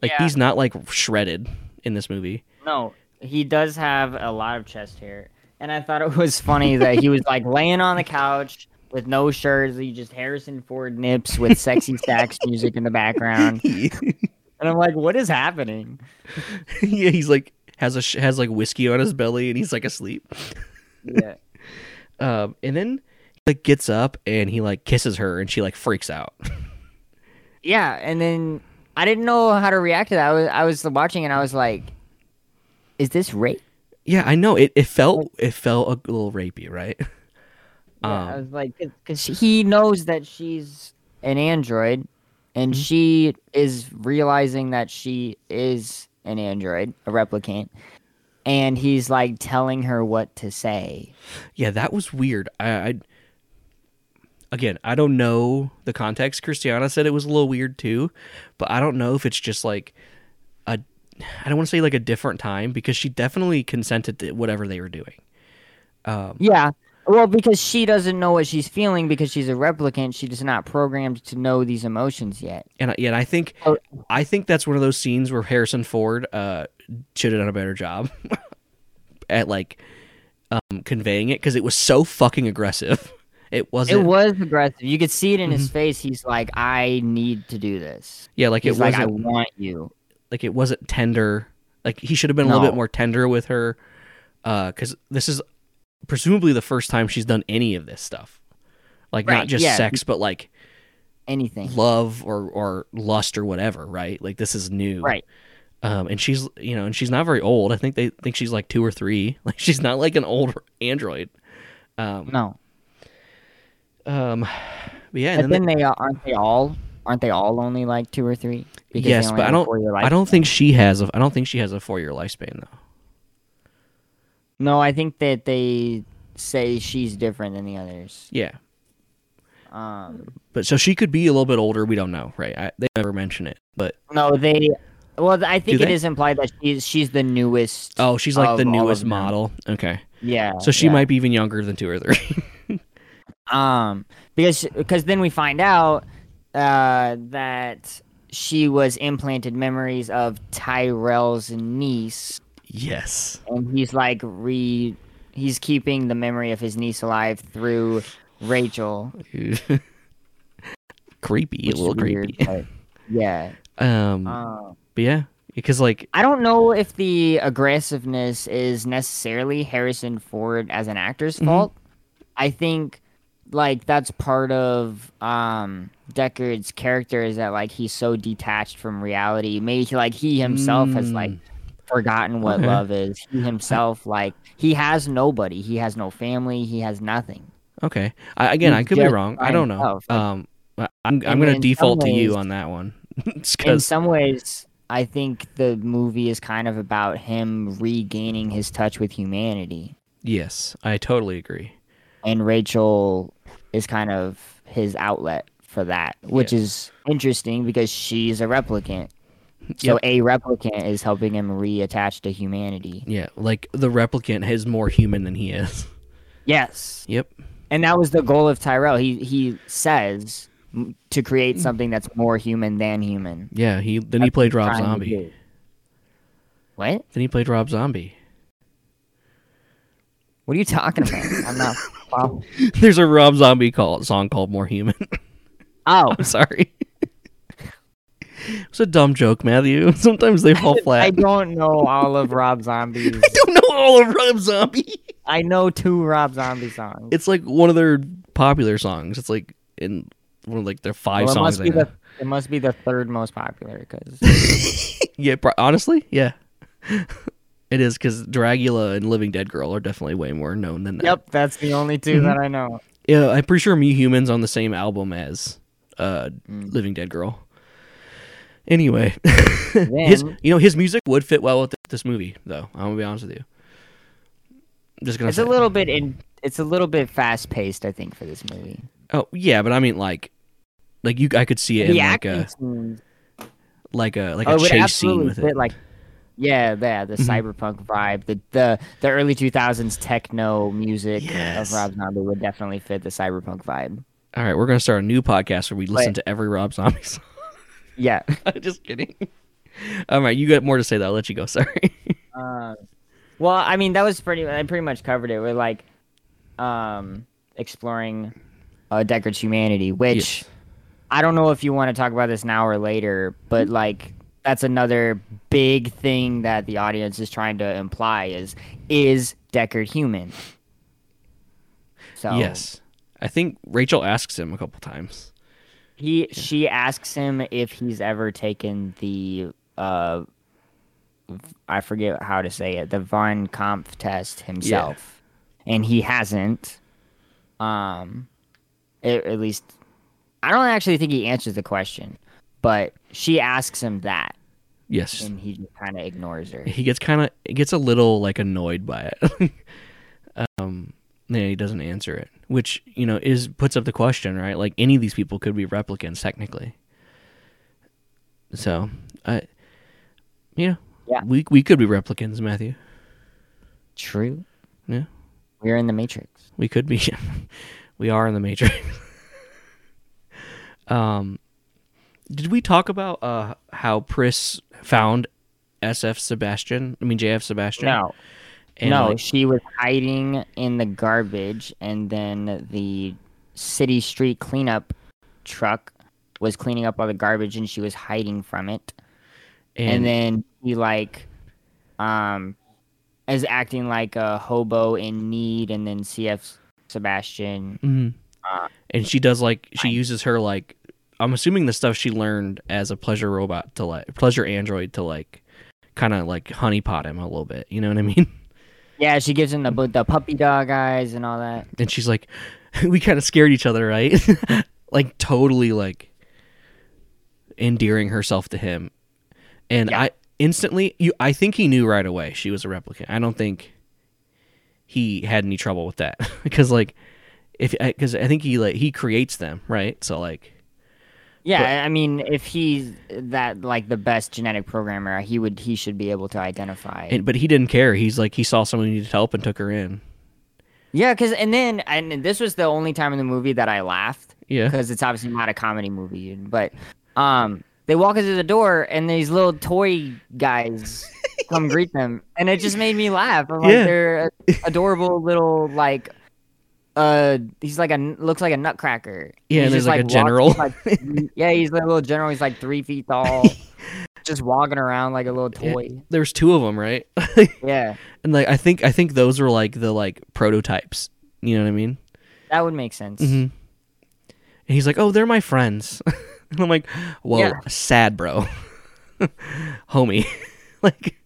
C: Like
D: Yeah.
C: he's not like shredded in this movie.
D: No, he does have a lot of chest hair, and I thought it was funny that he was like laying on the couch with no shirt. He just Harrison Ford nips with sexy sax music in the background, and I'm like, what is happening?
C: yeah, he's like has a sh- has like whiskey on his belly and he's like asleep.
D: Yeah.
C: Um, and then he like gets up and he like kisses her and she like freaks out.
D: Yeah, and then I didn't know how to react to that. I was I was watching and I was like, is this rape?
C: yeah, I know it. It felt it felt a little rapey, right?
D: Yeah, I
C: Um,
D: was like, because he knows that she's an android, and she is realizing that she is an android, a replicant, and he's like telling her what to say.
C: Yeah, that was weird. I, I again, I don't know the context. Christiana said it was a little weird too, but I don't know if it's just like I don't want to say like a different time because she definitely consented to whatever they were doing. Um,
D: Yeah. Well, because she doesn't know what she's feeling because she's a replicant, she is not programmed to know these emotions yet.
C: and I- yeah, and I think
D: Oh.
C: I think that's one of those scenes where Harrison Ford uh, should have done a better job at like um, conveying it because it was so fucking aggressive. It wasn't.
D: It was aggressive. You could see it in his face. He's like, "I need to do this."
C: yeah, like
D: He's
C: it wasn't.
D: "I want you."
C: Like it wasn't tender. Like he should have been a little
D: No.
C: bit more tender with her, because this is presumably the first time she's done any of this stuff. Like not
D: Right,
C: just
D: yeah.
C: sex, but like
D: Anything.
C: love or or lust or whatever. Right? Like this is new.
D: Right.
C: Um, and she's you know, and she's not very old. I think they think she's like two or three. Like she's not like an old android. Um,
D: No.
C: um, but yeah, and
D: But
C: then
D: then they uh, aren't they all aren't they all only like two or three? Because
C: yes, but I don't.
D: four-year
C: I don't think she has a. I don't think she has a four year lifespan though.
D: No, I think that they say she's different than the others.
C: Yeah,
D: Um,
C: but so she could be a little bit older. We don't know, right? I, they never mention it, but
D: no, they. Well, I think it is implied that she's she's the newest.
C: oh, she's like the
D: of all of
C: newest model. Okay,
D: Yeah.
C: so she
D: yeah.
C: might be even younger than two or three.
D: Um, because because then we find out uh, that she was implanted memories of Tyrell's niece,
C: yes.
D: and he's like re he's keeping the memory of his niece alive through Rachel.
C: creepy,
D: which
C: a little
D: weird,
C: creepy.
D: yeah.
C: Um,
D: Uh,
C: but yeah, because like
D: I don't know if the aggressiveness is necessarily Harrison Ford as an actor's
C: Mm-hmm.
D: fault. I think like that's part of um Deckard's character is that like he's so detached from reality. Maybe he, like he himself has like forgotten what
C: Mm. Okay.
D: love is. He himself like he has nobody. He has no family. He has nothing.
C: okay, I, again, I could be wrong. I don't know.
D: himself, like-
C: Um, I- I'm I'm gonna
D: in some
C: default to you on that one,
D: In some ways, I think the movie is kind of about him regaining his touch with humanity.
C: yes, I totally agree.
D: and Rachel is kind of his outlet for that, which
C: Yeah.
D: is interesting because she's a replicant. So
C: Yep.
D: a replicant is helping him reattach to humanity.
C: Yeah, like the replicant is more human than he is.
D: Yes,
C: Yep.
D: and that was the goal of Tyrell. He he says to create mm. something that's more human than human.
C: Yeah, he then he played Rob Zombie.
D: What?
C: Then he played Rob Zombie.
D: What are you talking about? I'm not. Wow.
C: There's a Rob Zombie call, song called "More Human."
D: Oh,
C: I'm sorry. it's a dumb joke, Matthew. Sometimes they fall flat.
D: I don't know all of Rob Zombie's.
C: I don't know all of Rob Zombie.
D: I know two Rob Zombie songs.
C: It's like one of their popular songs. It's like in one of like their five
D: Well, it
C: songs.
D: must be the it must be the third most popular because
C: Yeah, honestly, yeah, it is because Dragula and Living Dead Girl are definitely way more known than that.
D: yep, that's the only 2
C: Mm-hmm.
D: that I know.
C: Yeah, I'm pretty sure Me Humans on the same album as uh,
D: Mm.
C: Living Dead Girl. Anyway, his you know his music would fit well with this movie, though. I'm gonna be honest with you. I'm just gonna
D: It's a little bit in it's a little bit fast paced, I think, for this movie.
C: Oh yeah, but I mean like, like you, I could see it in
D: the
C: like a
D: scenes,
C: like a like
D: oh,
C: a chase scene with it.
D: like yeah, yeah, the
C: Mhm.
D: cyberpunk vibe, the the the early two thousands techno music
C: Yes.
D: of Rob Zombie would definitely fit the cyberpunk vibe.
C: All right, we're gonna start a new podcast where we listen
D: But-
C: to every Rob Zombie song.
D: Yeah.
C: Just kidding. All right, you got more to say though. I'll let you go. Sorry.
D: Um, well, I mean, that was pretty. I pretty much covered it. We're like, um, exploring uh, Deckard's humanity, which
C: Yes.
D: I don't know if you want to talk about this now or later, but like that's another big thing that the audience is trying to imply is is Deckard human? So
C: Yes, I think Rachel asks him a couple times.
D: he she asks him if he's ever taken the uh I forget how to say it, the Von Kampf test himself. And he hasn't. Um at least I don't actually think he answers the question, but she asks him that
C: Yes,
D: and he just kind of ignores her.
C: he gets kind of gets a little like annoyed by it. um, yeah, he doesn't answer it, which you know is puts up the question, right? Like any of these people could be replicants technically. So, I, you know,
D: Yeah.
C: we we could be replicants, Matthew.
D: True.
C: Yeah.
D: We're in the Matrix.
C: We could be. we are in the Matrix. um, did we talk about uh how Pris found SF Sebastian? I mean JF Sebastian.
D: No.
C: And,
D: no,
C: like,
D: she was hiding in the garbage, and then the city street cleanup truck was cleaning up all the garbage, and she was hiding from it. And, then he like, um, is acting like a hobo in need, and then CF Sebastian.
C: Mhm.
D: uh,
C: and she does like she uses her like I'm assuming the stuff she learned as a pleasure robot to like pleasure android to like kind of like honeypot him a little bit. You know what I mean?
D: Yeah, she gives him the the puppy dog eyes and all that.
C: and she's like we kind of scared each other right like totally like endearing herself to him and
D: Yeah.
C: i instantly you i think he knew right away she was a replicant i don't think he had any trouble with that because like if because i think he like he creates them right so like
D: Yeah, I mean, if he's that like the best genetic programmer, he would he should be able to identify.
C: and, but he didn't care he's like he saw someone who needed help and took her in
D: Yeah, because and then and this was the only time in the movie that I laughed
C: yeah
D: because it's obviously not a comedy movie, but um, they walk into the door and these little toy guys come greet them, and it just made me laugh. I'm like
C: Yeah.
D: they're adorable little like. Uh, he's like a looks like a nutcracker.
C: Yeah, and
D: He's just,
C: like, a general.
D: like, yeah, he's like a little general. He's like three feet tall, just walking around like a little
C: Yeah.
D: toy.
C: there's two of them right
D: Yeah,
C: and like i think i think those were like the like prototypes you know what i mean
D: that would make sense.
C: Mm-hmm. And he's like, "Oh, they're my friends." and I'm like, "Whoa,
D: Yeah.
C: sad, bro, homie." like,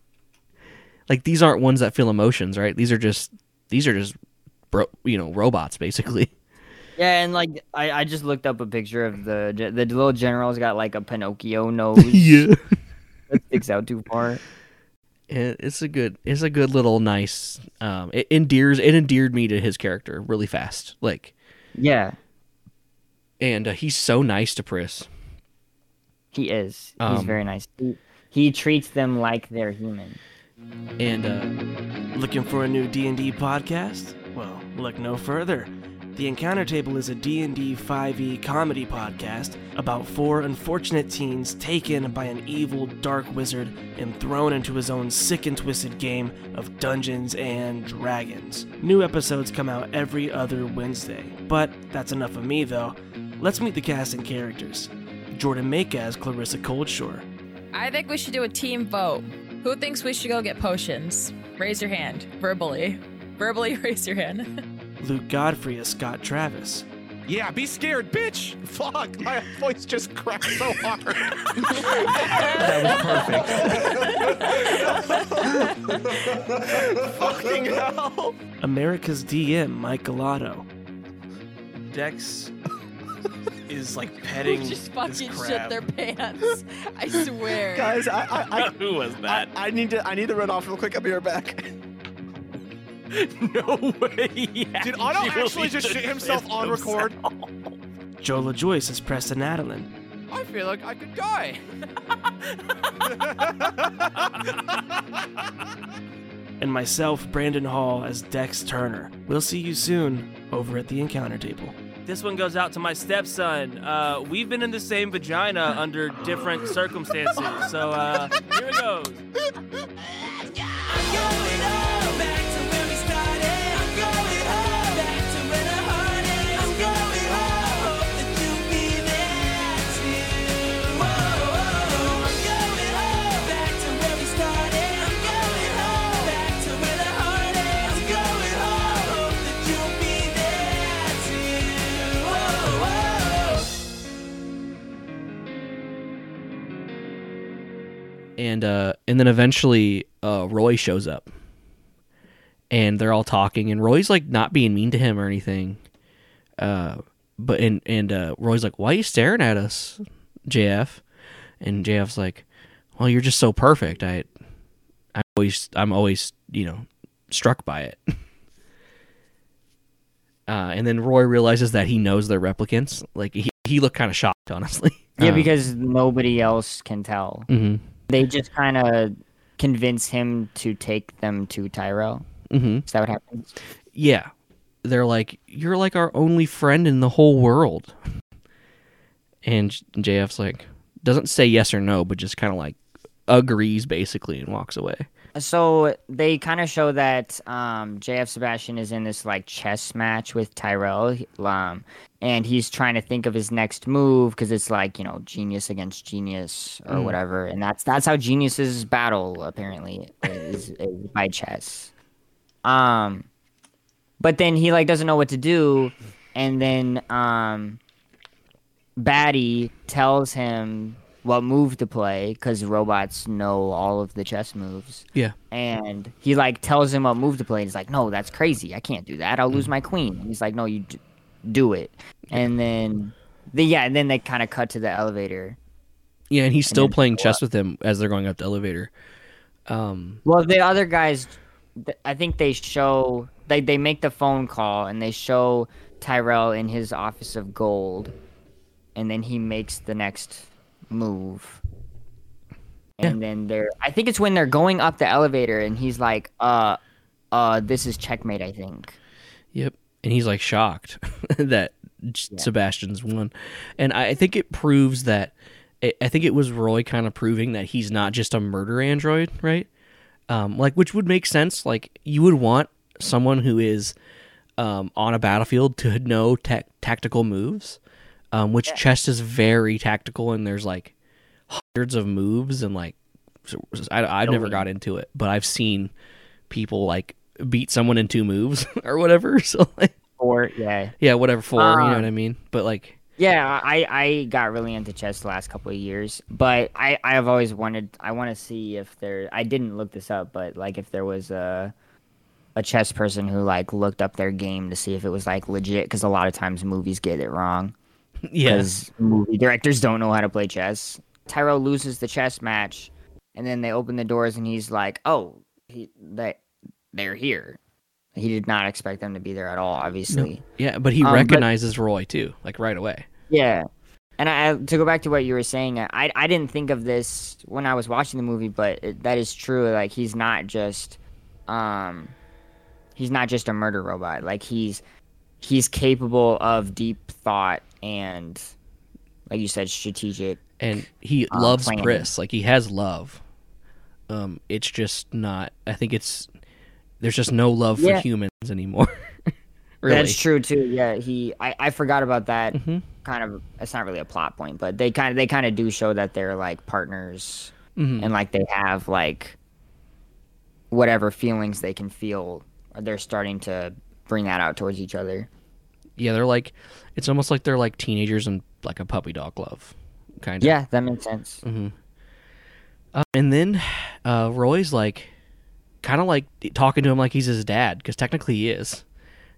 C: like these aren't ones that feel emotions, right? These are just these are just bro, you know, robots basically.
D: Yeah, and like I, I just looked up a picture of the the little general's got like a Pinocchio nose
C: yeah.
D: that sticks out too far.
C: And it's a good it's a good little nice um it endears it endeared me to his character really fast. Like
D: Yeah,
C: and uh, he's so nice to Pris.
D: he is. He's
C: Um,
D: very nice. He, he treats them like they're human.
C: And uh
A: Looking for a new D&D podcast? Look no further. The Encounter Table is a D&D 5e E comedy podcast about four unfortunate teens taken by an evil dark wizard and thrown into his own sick and twisted game of Dungeons and Dragons. New episodes come out every other Wednesday. But that's enough of me though. Let's meet the cast and characters. Jordan Maka as Clarissa Coldshore.
E: I think we should do a team vote. Who thinks we should go get potions? Raise your hand, verbally. Verbally raise your hand.
A: Luke Godfrey as Scott Travis.
F: Yeah, be scared, bitch! Fuck, my voice just cracked so hard. That was perfect. Fucking hell!
A: America's DM, Mike Galato. Dex is like petting
E: Who just
A: this
E: fucking
A: crab.
E: shit their pants. I swear.
F: Guys, I, I, I,
A: Who was
F: I,
A: that?
F: I need to, I need to run off real quick. I'll be right back.
A: no way. he
F: Did Otto
A: actually
F: actually just shit himself
A: pissed
F: on record?
A: himself. Jola Joyce as Preston Adeline.
G: I feel like I could die.
A: And myself, Brandon Hall, as Dex Turner. We'll see you soon over at the encounter table. This one goes out to my stepson. Uh, we've been in the same vagina under different circumstances. So uh, here it goes.
C: And uh and then eventually uh Roy shows up. And they're all talking and Roy's like not being mean to him or anything. Uh but and and uh Roy's like, "Why are you staring at us, JF?" And JF's like, "Well, you're just so perfect. I I'm always I'm always, you know, struck by it." Uh, and then Roy realizes that he knows they're replicants. Like he, he looked kind of shocked, honestly.
D: Yeah,
C: Um,
D: because nobody else can tell.
C: mhm.
D: They just kind of convince him to take them to Tyrell.
C: Mhm.
D: Is that what happens?
C: yeah they're like you're like our only friend in the whole world and jf's like doesn't say yes or no but just kind of like agrees basically and walks away
D: So they kind of show that um, JF Sebastian is in this like chess match with Tyrell, um, and he's trying to think of his next move because it's like you know genius against genius or whatever, and that's that's how geniuses battle apparently is, is by chess. Um, but then he like doesn't know what to do, and then um, Batty tells him what move to play because robots know all of the chess moves.
C: Yeah.
D: And he like tells him what move to play and he's like no that's crazy. I can't do that. I'll lose my queen. And he's like no you d- do it. And then the yeah and then they kind of cut to the elevator.
C: Yeah and he's still
D: then
C: playing chess
D: up.
C: with him as they're going up the elevator. Um
D: well the other guys i think they show they, they make the phone call and they show tyrell in his office of gold and then he makes the next move and then they're i think it's when they're going up the elevator and he's like uh uh this is checkmate i think
C: Yep. And he's like shocked that J- Sebastian's won. And I think it proves that I I think it was Roy kind of proving that he's not just a murder android, right? Um, like which would make sense. Like you would want someone who is um, on a battlefield to know tactical moves, um, which chess is very tactical, and there's like hundreds of moves, and like I, I've never got into it, but I've seen people like beat someone in two moves or whatever. So like,
D: or yeah
C: yeah, whatever for you know
D: Um,
C: what I mean. But like,
D: Yeah, I, I got really into chess the last couple of years, but I I have always wanted I want to see if there I didn't look this up, but like if there was a a chess person who like looked up their game to see if it was like legit because a lot of times movies get it wrong
C: yeah,
D: because movie directors don't know how to play chess. Tyrell loses the chess match, and then they open the doors and he's like, "Oh, he that they're here." He did not expect them to be there at all, obviously.
C: yeah, but he
D: Um, but-
C: recognizes Roy too, like right away.
D: Yeah. And I, to go back to what you were saying, I, I didn't think of this when I was watching the movie, but it, that is true. Like he's not just, um, he's not just a murder robot. Like he's, he's capable of deep thought and, like you said, strategic.
C: and he
D: um,
C: loves
D: planning.
C: Pris. Like he has love. Um, it's just not. I think it's there's just no love
D: Yeah.
C: for humans anymore. really,
D: That's true too. Yeah, he. I, I forgot about that.
C: Mhm.
D: Kind of. It's not really a plot point, but they kind of they kind of do show that they're like partners
C: Mhm.
D: and like they have like whatever feelings they can feel. They're starting to bring that out towards each other.
C: Yeah, they're like, it's almost like they're like teenagers and like a puppy dog love, kind of.
D: Yeah, that makes sense.
C: Uh, and then uh, Roy's like, kind of like talking to him like he's his dad, because technically he is.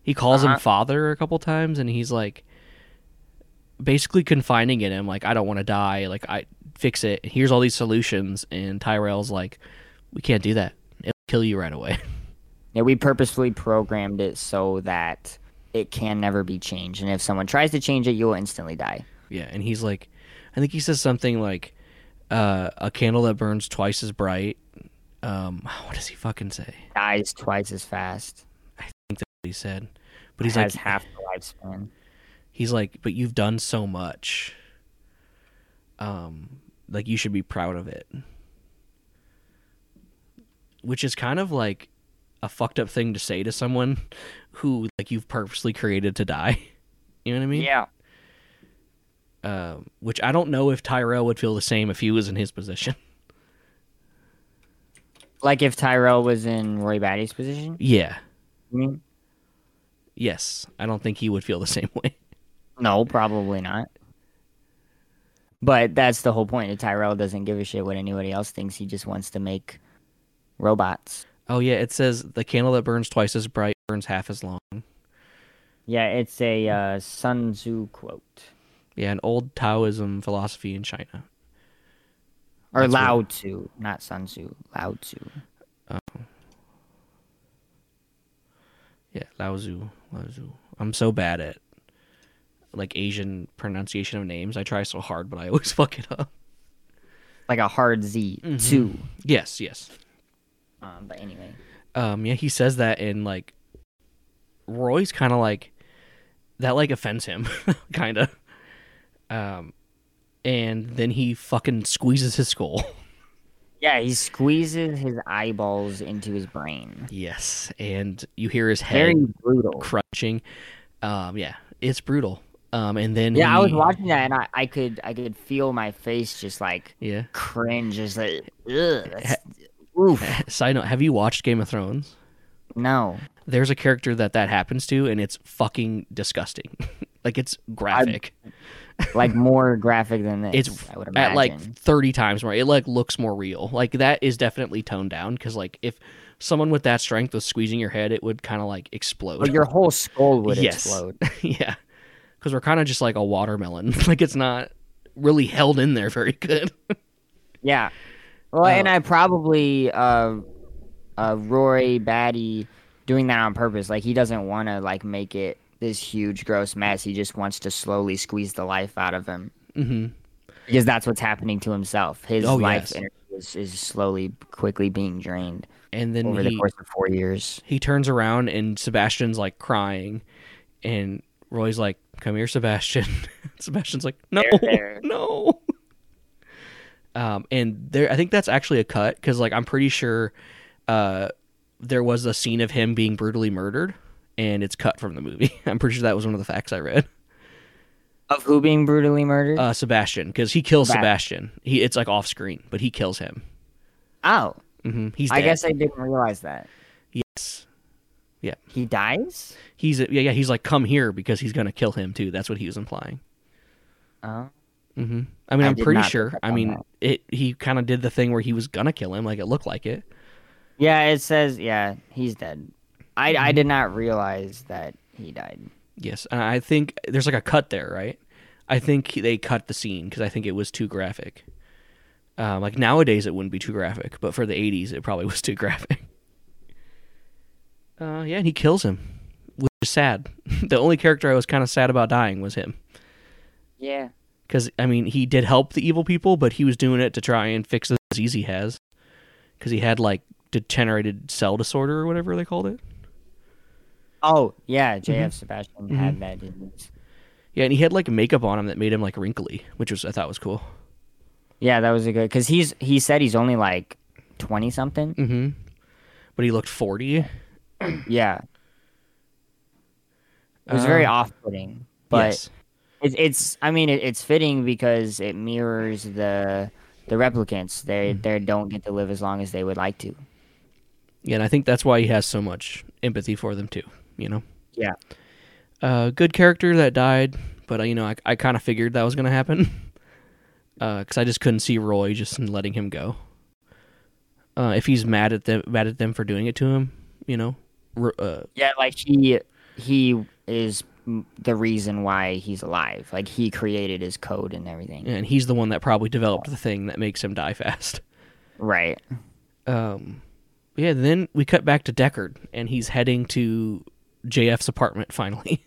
C: He calls
D: Uh-huh.
C: him father a couple times, and he's like, basically confiding in him, like, I don't want to die. Like, I fix it. Here's all these solutions. And Tyrell's like, we can't do that. It'll kill you right away.
D: Yeah, we purposefully programmed it so that it can never be changed, and if someone tries to change it, you will instantly die.
C: Yeah, and he's like, I think he says something like, uh, "A candle that burns twice as bright." Um, what does he fucking say?
D: Dies twice as fast.
C: I think that's what he said. But he's
D: has
C: like,
D: half the lifespan.
C: he's like, but you've done so much. Um, like you should be proud of it. Which is kind of like a fucked up thing to say to someone who like you've purposely created to die. You know what I mean?
D: Yeah.
C: Um, which I don't know if Tyrell would feel the same if he was in his position.
D: Like if Tyrell was in Roy Batty's position.
C: Yeah.
D: Mean?
C: Yes. I don't think he would feel the same way.
D: No, probably not. But that's the whole point. Tyrell doesn't give a shit what anybody else thinks. He just wants to make robots.
C: Oh yeah, it says the candle that burns twice as bright burns half as long.
D: Yeah, it's a uh, Sun Tzu quote.
C: Yeah, an old Taoism philosophy in China.
D: Or
C: That's
D: Lao
C: what-
D: Tzu, not Sun Tzu. Lao Tzu.
C: Yeah, Lao Tzu. Lao Tzu. I'm so bad at like Asian pronunciation of names. I try so hard, but I always fuck it up.
D: Like a hard Z.
C: Mm-hmm. Yes, yes.
D: Um, but anyway.
C: Um, yeah, he says that, and like Roy's kind of like that, like offends him, kind of. Um, and then he fucking squeezes his skull.
D: Yeah, he squeezes his eyeballs into his brain.
C: yes, and you hear his head
D: Very brutal.
C: crunching. Um, yeah, it's brutal. Um, and then
D: Yeah, I was watching that and I, I could I could feel my face just like
C: Yeah.
D: cringe, just like ugh. That's, oof.
C: Side note: Have you watched Game of Thrones?
D: No.
C: There's a character that that happens to, and it's fucking disgusting. like it's graphic.
D: Like more graphic than this.
C: it's
D: I would imagine.
C: at like 30 times more. It like looks more real. Like that is definitely toned down because like if someone with that strength was squeezing your head, it would kind of like explode.
D: But your whole skull would
C: Yes.
D: explode.
C: yeah, because we're kind of just like a watermelon. like it's not really held in there very good.
D: Yeah. Well,
C: Oh.
D: and I probably uh, uh, Roy Batty doing that on purpose. Like he doesn't want to like make it this huge gross mess. He just wants to slowly squeeze the life out of him
C: hmm
D: because that's what's happening to himself. His
C: Oh,
D: life
C: yes.
D: is, is slowly, quickly being drained
C: And then
D: over
C: he
D: the course of four years.
C: he turns around and Sebastian's like crying, and Roy's like, "Come here, Sebastian." Sebastian's like, "No,
D: There, there.
C: no." Um, and there, I think that's actually a cut because, like, I'm pretty sure, uh, there was a scene of him being brutally murdered, and it's cut from the movie. I'm pretty sure that was one of the facts I read.
D: Of who being brutally murdered?
C: Uh, Sebastian, because he kills
D: Sebast-
C: Sebastian. He, it's like off screen, but he kills him.
D: oh,
C: hmm He's.
D: I guess I didn't realize that.
C: yes. Yeah.
D: He dies?
C: He's yeah yeah. He's like, come here because he's gonna kill him too. That's what he was implying.
D: Oh.
C: Mm-hmm. I mean,
D: I
C: I'm pretty sure. I mean,
D: that.
C: it. He kind of did the thing where he was gonna kill him, like it looked like it.
D: Yeah, it says, yeah, he's dead. I,
C: Mm-hmm.
D: I did not realize that he died.
C: Yes, and I think there's like a cut there, right? I think they cut the scene because I think it was too graphic. Um, like nowadays, it wouldn't be too graphic, but for the '80s, it probably was too graphic. Uh, yeah, and he kills him, which is sad. the only character I was kind of sad about dying was him,
D: Yeah.
C: because I mean, he did help the evil people, but he was doing it to try and fix the disease he has, because he had like degenerated cell disorder or whatever they called it.
D: Oh, yeah, JF
C: Mm-hmm.
D: Sebastian had that.
C: Yeah, and he had like makeup on him that made him like wrinkly, which was I thought was cool.
D: Yeah, that was a good, because he's, he said he's only like 20 something.
C: Mm-hmm. But he looked forty.
D: Yeah. It was very
C: Uh,
D: off putting. But
C: yes.
D: it's, it's, I mean, it, it's fitting because it mirrors the, the replicants. They,
C: Mm-hmm.
D: they don't get to live as long as they would like to.
C: Yeah, and I think that's why he has so much empathy for them too. You know,
D: Yeah.
C: uh, good character that died, but uh, you know, I, I kind of figured that was gonna happen because I just couldn't see Roy just letting him go. Uh, if he's mad at them, mad at them for doing it to him, you know, uh,
D: Yeah, like he he is the reason why he's alive. Like he created his code and everything.
C: and he's the one that probably developed the thing that makes him die fast.
D: Right.
C: Um, yeah, then we cut back to Deckard, and he's heading to JF's apartment finally.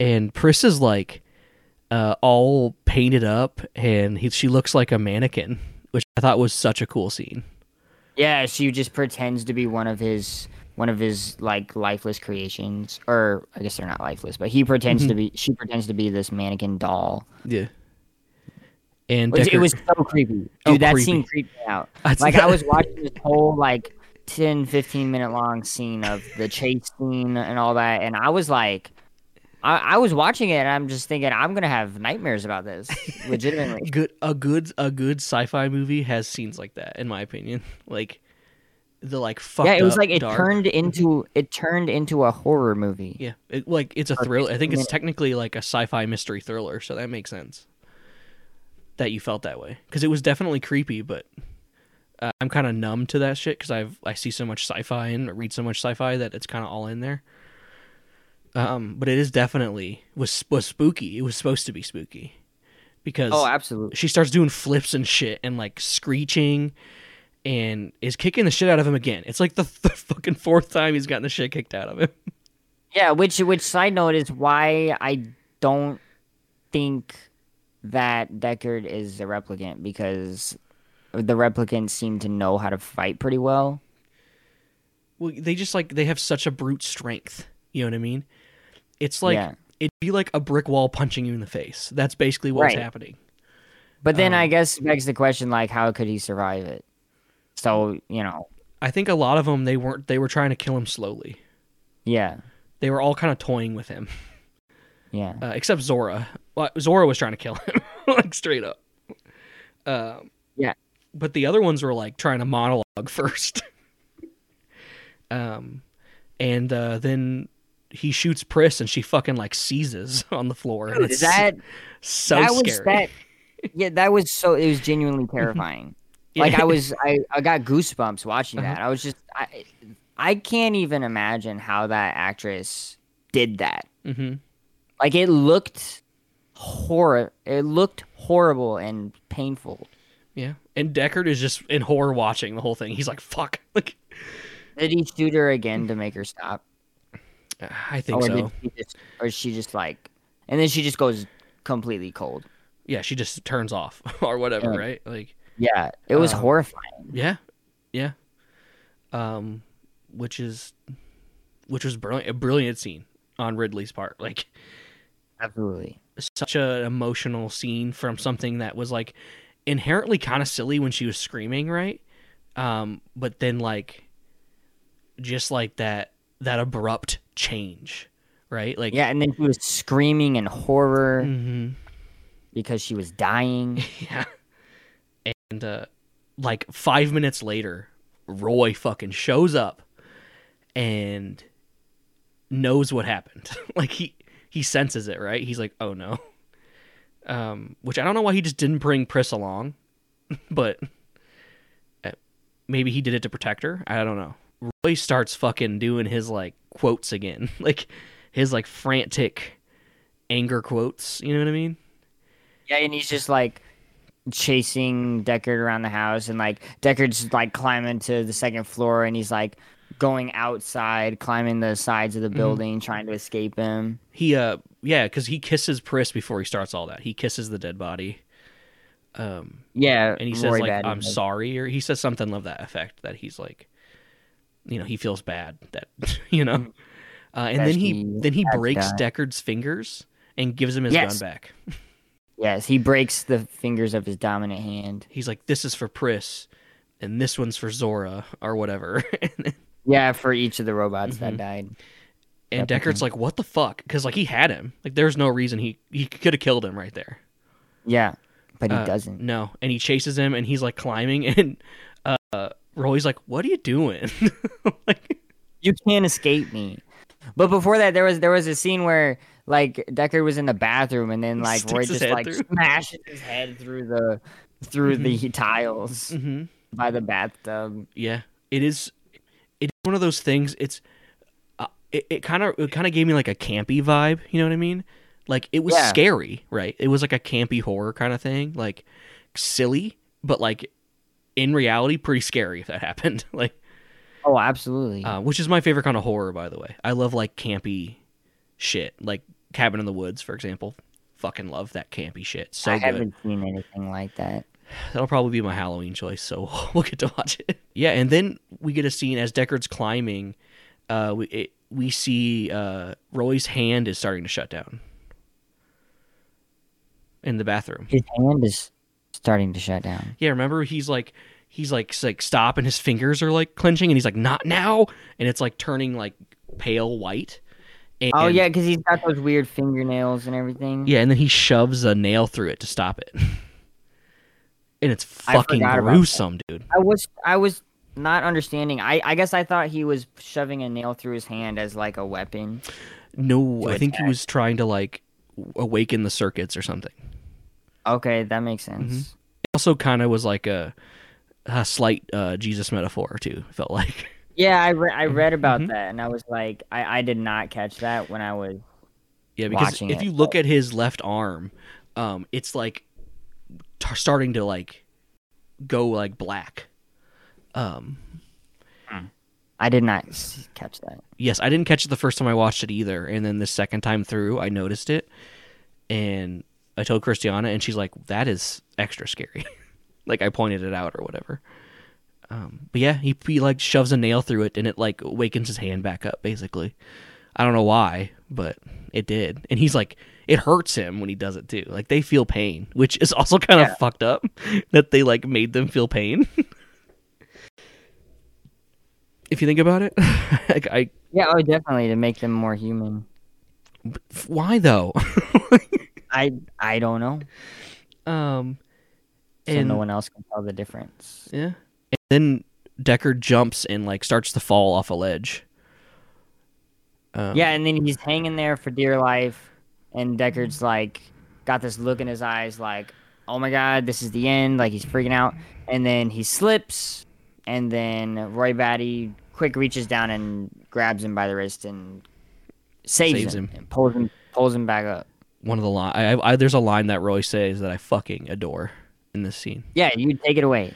C: and Pris is like uh, all painted up, and he, she looks like a mannequin, which I thought was such a cool scene.
D: Yeah, she just pretends to be one of his one of his like lifeless creations, or I guess they're not lifeless, but he pretends to be. She pretends to be this mannequin doll.
C: Yeah. And
D: Which, it was so creepy, dude.
C: Oh,
D: that
C: creepy.
D: scene creeped me out.
C: That's-
D: like I was watching this whole like 10, 15 minute long scene of the chase scene and all that, and I was like, I, I was watching it, and I'm just thinking, I'm gonna have nightmares about this, legitimately.
C: good a good a good sci-fi movie has scenes like that in my opinion like the like
D: yeah, it was like it
C: dark-
D: turned into it turned into a horror movie.
C: yeah it, like it's a thriller i think it's technically like a sci-fi mystery thriller so that makes sense that you felt that way because it was definitely creepy but uh, i'm kind of numb to that shit because i've i see so much sci-fi and read so much sci-fi that it's kind of all in there um but it is definitely was was spooky it was supposed to be spooky because
D: Oh, absolutely.
C: she starts doing flips and shit and like screeching and is kicking the shit out of him again. It's like the, the fucking fourth time he's gotten the shit kicked out of him.
D: Yeah, which which side note is why I don't think that Deckard is a replicant because the replicants seem to know how to fight pretty well.
C: Well, they just like they have such a brute strength. You know what I mean? It's like
D: Yeah.
C: it'd be like a brick wall punching you in the face. That's basically what's
D: Right.
C: happening.
D: But then
C: Um,
D: I guess begs the question like how could he survive it? So, you know,
C: I think a lot of them they weren't they were trying to kill him slowly.
D: yeah.
C: They were all kind of toying with him,
D: Yeah.
C: uh, except Zhora. Well, Zhora was trying to kill him, like straight up. Um,
D: Yeah.
C: But the other ones were like trying to monologue first. um, and uh, then he shoots Pris, and she fucking like seizes on the floor.
D: Dude,
C: it's
D: that
C: so
D: that
C: scary.
D: was that Yeah, that was so it was genuinely terrifying. Like I was I, I got goosebumps watching that. I was just I I can't even imagine how that actress did that.
C: hmm
D: Like it looked horror it looked horrible and painful.
C: Yeah, and Deckard is just in horror watching the whole thing. He's like, "Fuck!" Like,
D: Did he shoot her again to make her stop?
C: I think
D: or
C: so.
D: she just or she just like and then she just goes completely cold.
C: Yeah, she just turns off or whatever,
D: Yeah.
C: right? Like,
D: Yeah, it was
C: Um,
D: horrifying.
C: yeah, yeah. Um, which is, which was brilliant, a brilliant scene on Ridley's part. Like,
D: Absolutely.
C: such an emotional scene from something that was like inherently kind of silly when she was screaming, right? Um, but then like, just like that that abrupt change, right? Like,
D: Yeah, and then she was screaming in horror
C: hmm
D: because she was dying.
C: Yeah. And uh like 5 minutes later, Roy fucking shows up and knows what happened. like he he senses it, right? He's like, "Oh no." Um which I don't know why he just didn't bring Pris along, but uh, maybe he did it to protect her. I don't know. Roy starts fucking doing his like quotes again. like his like frantic anger quotes, you know what I mean?
D: Yeah, and he's just like chasing Deckard around the house, and like Deckard's like climbing to the second floor, and he's like going outside, climbing the sides of the building, trying to escape him.
C: He uh yeah, because he kisses Pris before he starts all that. He kisses the dead body. Um
D: Yeah,
C: and he says
D: Roy
C: like I'm sorry or he says something of that effect that he's like you know, he feels bad that you know. Uh, and then he then he breaks. Deckard's fingers and gives him his
D: Yes.
C: gun back.
D: Yes, he breaks the fingers of his dominant hand.
C: He's like, This is for Pris and this one's for Zhora or whatever. and then-
D: Yeah, for each of the robots
C: Mm-hmm.
D: that died.
C: and Deckard's like, What the fuck? Because like he had him. Like there's no reason he he could have killed him right there.
D: Yeah, but he
C: Uh,
D: doesn't.
C: No, and he chases him, and he's like climbing, and uh, Roy's like, "What are you doing?" like,
D: You can't escape me. But before that, there was there was a scene where like Deckard was in the bathroom, and then like Roy just like
C: through.
D: smashes his head through the through the tiles
C: hmm
D: by the bathtub.
C: yeah, it is. One of those things. It's uh, it, it kind of it kind of gave me like a campy vibe. You know what I mean? Like it was
D: Yeah.
C: scary, right? It was like a campy horror kind of thing, like silly, but like in reality pretty scary if that happened. like,
D: Oh, absolutely.
C: uh, which is my favorite kind of horror, by the way. I love like campy shit, like Cabin in the Woods, for example. Fucking love that campy shit. So
D: I
C: good.
D: haven't seen anything like that.
C: That'll probably be my Halloween choice, so we'll get to watch it. Yeah, and then we get a scene as Deckard's climbing. Uh, we it, we see uh, Roy's hand is starting to shut down in the bathroom.
D: His hand is starting to shut down.
C: Yeah, remember he's like he's like like stop, and his fingers are like clenching, and he's like not now, and it's like turning like pale white. And,
D: Oh yeah, because he's got those weird fingernails and everything.
C: yeah, and then he shoves a nail through it to stop it, and it's fucking gruesome, dude.
D: I was I was not understanding. I I guess I thought he was shoving a nail through his hand as like a weapon.
C: No, I think he was trying to like awaken the circuits or something.
D: Okay, that makes sense.
C: Also, kind of was like a, a slight uh, Jesus metaphor too. Felt like.
D: Yeah, I re- I read about
C: Mhm.
D: that and I was like, I I did not catch that when I was.
C: Yeah, because if
D: it,
C: you look at his left arm, um, it's like t- starting to like go like black. Um,
D: I did not catch that.
C: yes, I didn't catch it the first time I watched it either, and then the second time through, I noticed it, and I told Christiana, and she's like, "That is extra scary." like I pointed it out or whatever. Um, but yeah, he, he like shoves a nail through it, and it like wakens his hand back up. Basically, I don't know why, but it did, and he's like, it hurts him when he does it too. Like they feel pain, which is also kind of
D: Yeah.
C: fucked up that they like made them feel pain. if you think about it, like I
D: Yeah, oh, definitely to make them more human.
C: why though?
D: I I don't know.
C: um,
D: So
C: and
D: no one else can tell the difference.
C: yeah, and then Deckard jumps and like starts to fall off a ledge. Um,
D: Yeah, and then he's hanging there for dear life, and Deckard's like got this look in his eyes, like, "Oh my god, this is the end!" Like he's freaking out, and then he slips, and then Roy Batty quick reaches down and grabs him by the wrist and saves,
C: Saves
D: him,
C: him.
D: and pulls him pulls him back up.
C: one of the line. I, I, there's a line that Roy says that I fucking adore in this scene.
D: Yeah, you take it away.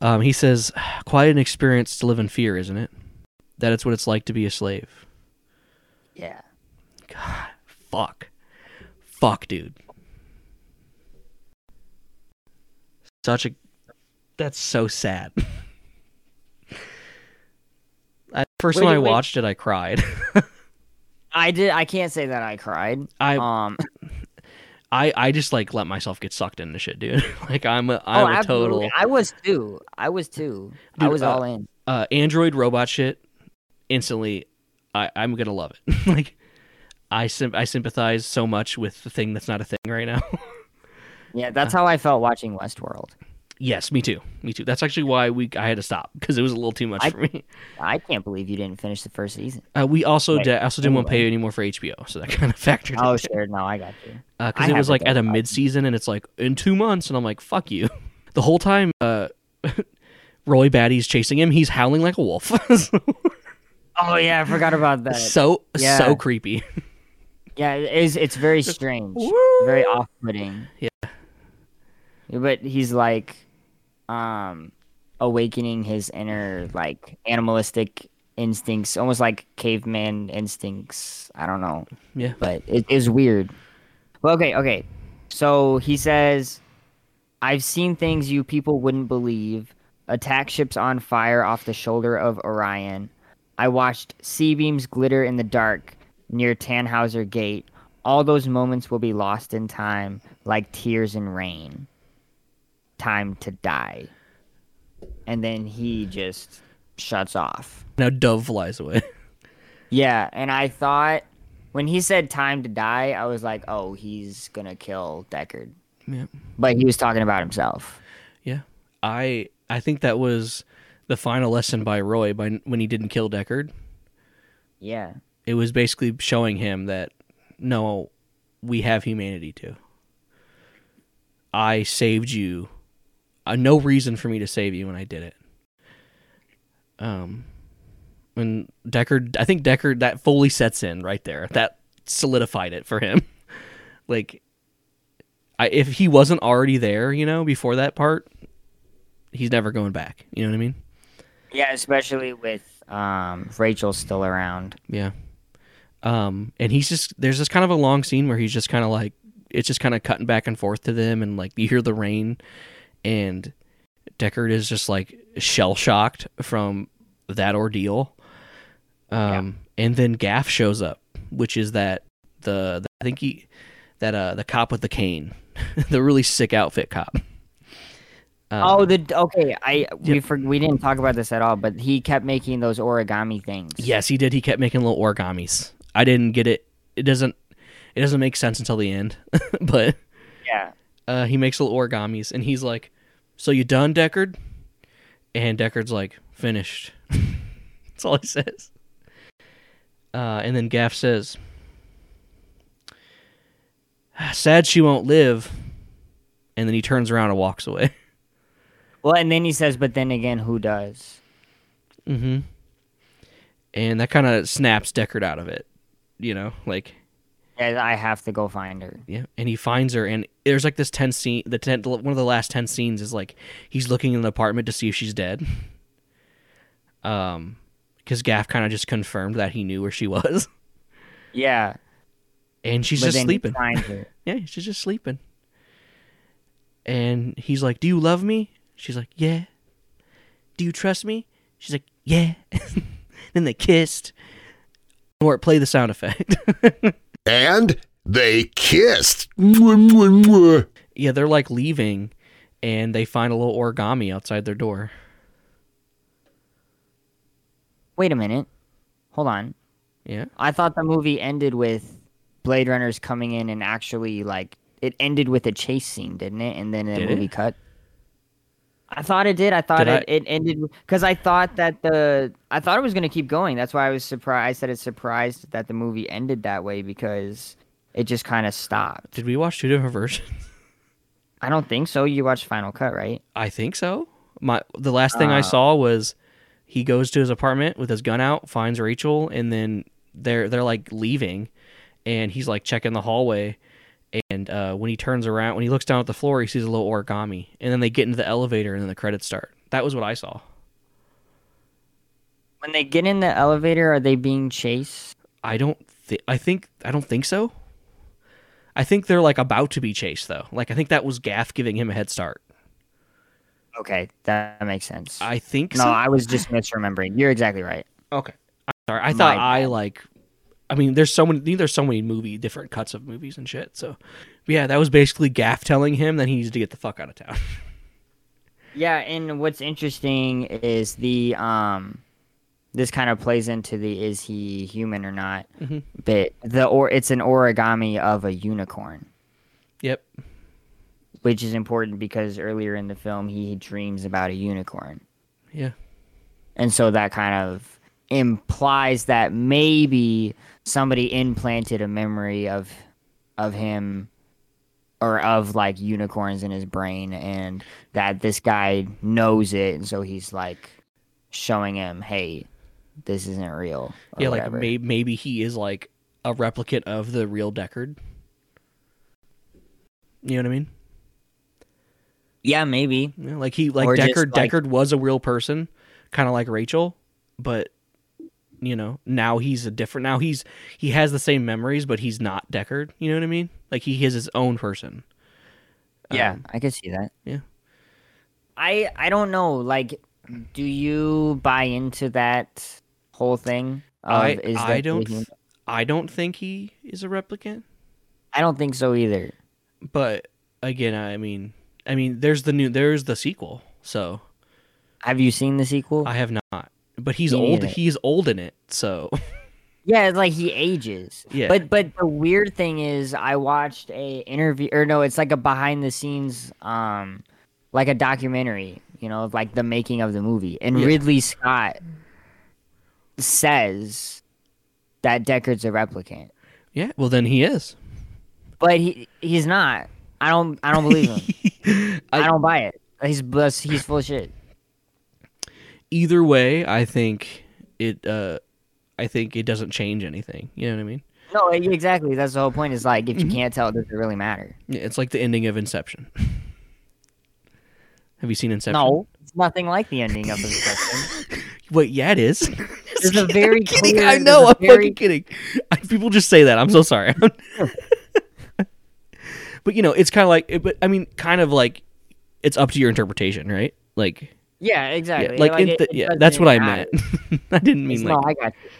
C: Um, he says, "Quite an experience to live in fear, isn't it? That it's what it's like to be a slave."
D: Yeah.
C: God, fuck, fuck, dude. Such a. That's so sad. I, first
D: Wait,
C: time I
D: wait.
C: watched it, I cried.
D: I did. I can't say that I cried.
C: I
D: Um.
C: I I just like let myself get sucked into shit, dude. like I'm a
D: oh,
C: I'm a
D: absolutely.
C: total
D: I was too. I was too. I was
C: uh,
D: all in.
C: uh Android robot shit. Instantly, I I'm gonna love it. like I sim- I sympathize so much with the thing that's not a thing right now.
D: Yeah, that's how I felt watching Westworld.
C: yes, me too. Me too. That's actually why we I had to stop because it was a little too much
D: I-
C: for me.
D: I can't believe you didn't finish the first season.
C: Uh, we also
D: Wait,
C: di- also didn't want to pay anymore for HBO, so that kind of factored.
D: Oh,
C: in.
D: sure. No, I got you.
C: because
D: I
C: it was like at a mid season and it's like in two months and I'm like fuck you. The whole time, uh, Roy Batty's chasing him, he's howling like a wolf.
D: Oh yeah, I forgot about that.
C: so
D: yeah.
C: so creepy.
D: Yeah, it is. It's very strange, very off-putting.
C: Yeah.
D: But he's like, um, awakening his inner like animalistic instincts, almost like caveman instincts. I don't know.
C: Yeah.
D: but it is weird. Well, okay, okay. So he says, "I've seen things you people wouldn't believe. Attack ships on fire off the shoulder of Orion. I watched C-beams glitter in the dark near Tannhauser Gate. All those moments will be lost in time, like tears in rain. Time to die." And then he just shuts off.
C: Now Dove flies away.
D: Yeah, and I thought when he said time to die, I was like, oh, he's gonna kill Deckard.
C: Yeah.
D: But he was talking about himself.
C: Yeah, I I think that was the final lesson by Roy by when he didn't kill Deckard.
D: Yeah.
C: It was basically showing him that no, we have humanity too. I saved you. Uh, no reason for me to save you when I did it. Um, when Deckard, I think Deckard that fully sets in right there. That solidified it for him. like, I if he wasn't already there, you know, before that part, he's never going back. You know what I mean?
D: Yeah, especially with um, Rachel still around.
C: Yeah. Um, and he's just there's this kind of a long scene where he's just kind of like it's just kind of cutting back and forth to them, and like you hear the rain, and Deckard is just like shell shocked from that ordeal. Um, and then Gaff shows up, which is that the, the I think he that uh the cop with the cane, the really sick outfit cop. Um,
D: oh, the okay. I we for, we didn't talk about this at all, but he kept making those origami things.
C: Yes, he did. He kept making little origamis. I didn't get it. It doesn't. It doesn't make sense until the end. but
D: Yeah.
C: uh, he makes little origamis, and he's like, "So you done, Deckard?" And Deckard's like, "Finished." That's all he says. Uh, and then Gaff says, "Sad she won't live." And then he turns around and walks away.
D: Well, and then he says, "But then again, who does?"
C: Mm-hmm. And that kind of snaps Deckard out of it. You know, like
D: Yeah, I have to go find her.
C: Yeah, and he finds her, and there's like this ten scene. The ten, one of the last ten scenes is like he's looking in the apartment to see if she's dead. Um, because Gaff kind of just confirmed that he knew where she was,
D: Yeah,
C: and she's
D: but
C: just
D: he
C: sleeping.
D: her.
C: Yeah, she's just sleeping. And he's like, "Do you love me?" She's like, "Yeah." "Do you trust me?" She's like, "Yeah." then they kissed. Or play the sound effect.
B: And they kissed.
C: Yeah, they're like leaving, and they find a little origami outside their door.
D: Wait a minute. Hold on.
C: Yeah.
D: I thought the movie ended with Blade Runners coming in and actually like it ended with a chase scene, didn't it? And then the
C: Did
D: movie
C: it?
D: cut. I thought it did. I thought
C: Did
D: it,
C: I-
D: it ended because I thought that the I thought it was gonna keep going. That's why I was surprised. I said it's surprised that the movie ended that way because it just kind of stopped.
C: Did we watch two different versions?
D: I don't think so. You watched Final Cut, right?
C: I think so. My the last thing I
D: Uh.
C: saw was he goes to his apartment with his gun out, finds Rachel, and then they're they're like leaving, and he's like checking the hallway, and uh, when he turns around, when he looks down at the floor, he sees a little origami, and then they get into the elevator, and then the credits start. That was what I saw.
D: When they get in the elevator, are they being chased?
C: I don't think I think I don't think so. I think they're like about to be chased though. Like I think that was Gaff giving him a head start.
D: Okay, that makes sense.
C: I think
D: no,
C: so.
D: I was just misremembering. You're exactly right.
C: Okay. I'm sorry. I
D: My
C: thought I like I mean there's so many there's so many movie different cuts of movies and shit. So but yeah, that was basically Gaff telling him that he needs to get the fuck out of town.
D: Yeah, and what's interesting is the um this kind of plays into the is he human or not
C: Mhm.
D: bit. The or it's an origami of a unicorn,
C: yep.
D: which is important because earlier in the film he dreams about a unicorn.
C: Yeah.
D: And so that kind of implies that maybe somebody implanted a memory of of him or of like unicorns in his brain and that this guy knows it and so he's like showing him, "Hey, this isn't real." or
C: yeah, like
D: whatever.
C: may- maybe he is like a replicant of the real Deckard. You know what I mean?
D: Yeah, maybe.
C: Yeah, like he like
D: Or just,
C: Deckard
D: like-
C: Deckard was a real person, kind of like Rachel, but you know, now he's a different now he's he has the same memories but he's not Deckard, you know what I mean? Like he is his own person.
D: Yeah,
C: Um,
D: I could see that.
C: yeah.
D: I I don't know. Like, do you buy into that whole thing? Of,
C: I
D: is
C: I don't
D: the-
C: I don't think he is a replicant,
D: I don't think so either.
C: but again, I mean, I mean there's the new there's the sequel. So,
D: Have you seen the sequel?
C: I have not. But he's
D: Me
C: old he's old in it. So,
D: Yeah, it's like he ages.
C: Yeah.
D: But but the weird thing is I watched a interview or no, it's like a behind the scenes um like a documentary, you know, like the making of the movie. And
C: Yeah.
D: Ridley Scott says that Deckard's a replicant.
C: yeah, well then he is.
D: But he he's not. I don't I don't believe him. I,
C: I-
D: don't buy it. He's he's full of shit.
C: Either way, I think it. uh I think it doesn't change anything. You know what I mean?
D: No, exactly. That's the whole point. Is like if
C: Mm-hmm.
D: you can't tell, does it really matter?
C: Yeah, It's like the ending of Inception. Have you seen Inception?
D: No, It's nothing like the ending of Inception.
C: Wait, yeah, it is.
D: There's a very clear-
C: I know. I'm
D: very-
C: fucking kidding. People just say that. I'm so sorry. but you know, it's kind of like. But I mean, kind of like, it's up to your interpretation, right? Like,
D: Yeah,
C: yeah,
D: exactly.
C: like, in
D: it-
C: the-
D: it
C: yeah, that's what I meant. I didn't mean
D: no,
C: like.
D: I got you.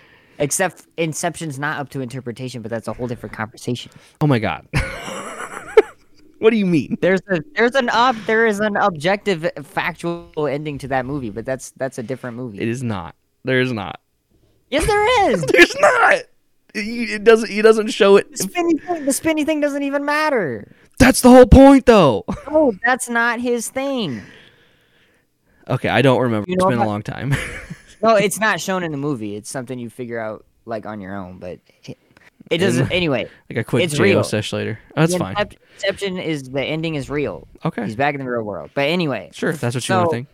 D: Except Inception's not up to interpretation, but that's a whole different conversation.
C: Oh my god. what do you mean?
D: There's a there's an ob there is an objective uh, factual ending to that movie, but that's that's a different movie.
C: It is not. There is not.
D: yes, there is.
C: There's not. It it doesn't. He doesn't show it.
D: the spinny thing, the spinny thing doesn't even matter.
C: That's the whole point, though.
D: No, that's not his thing.
C: Okay, I don't remember.
D: You
C: It's
D: know
C: been a long time.
D: No, it's not shown in the movie. It's something you figure out like on your own. But it, it doesn't. Anyway,
C: like a quick
D: It's real.
C: sesh later. Oh, that's
D: the
C: fine.
D: Incep- Inception is the ending is real.
C: Okay,
D: He's back in the real world. But anyway,
C: sure. If that's what you want
D: So-
C: to think.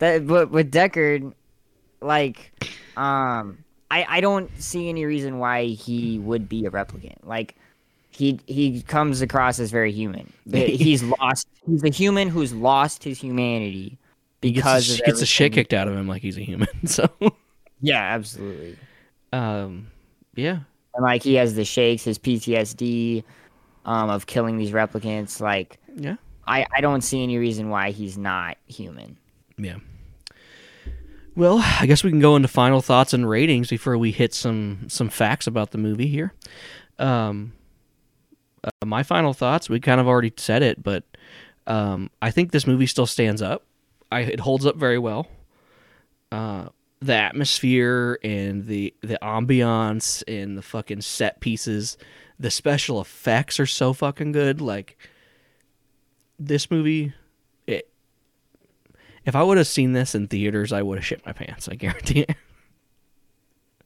D: that but with Deckard, like, um, I I don't see any reason why he would be a replicant. Like, he he comes across as very human. He's lost. He's a human who's lost his humanity
C: He gets,
D: because of
C: gets the shit kicked out of him like he's a human. So,
D: Yeah, absolutely.
C: um, yeah.
D: And like he has the shakes, his PTSD, um, of killing these replicants. Like,
C: Yeah.
D: I I don't see any reason why he's not human.
C: Yeah. Well, I guess we can go into final thoughts and ratings before we hit some some facts about the movie here. Um, uh, my final thoughts, we kind of already said it, but um, I think this movie still stands up. I, it holds up very well. Uh, the atmosphere and the the ambiance and the fucking set pieces, the special effects are so fucking good. Like this movie, it if I would have seen this in theaters, I would have shit my pants. I guarantee it.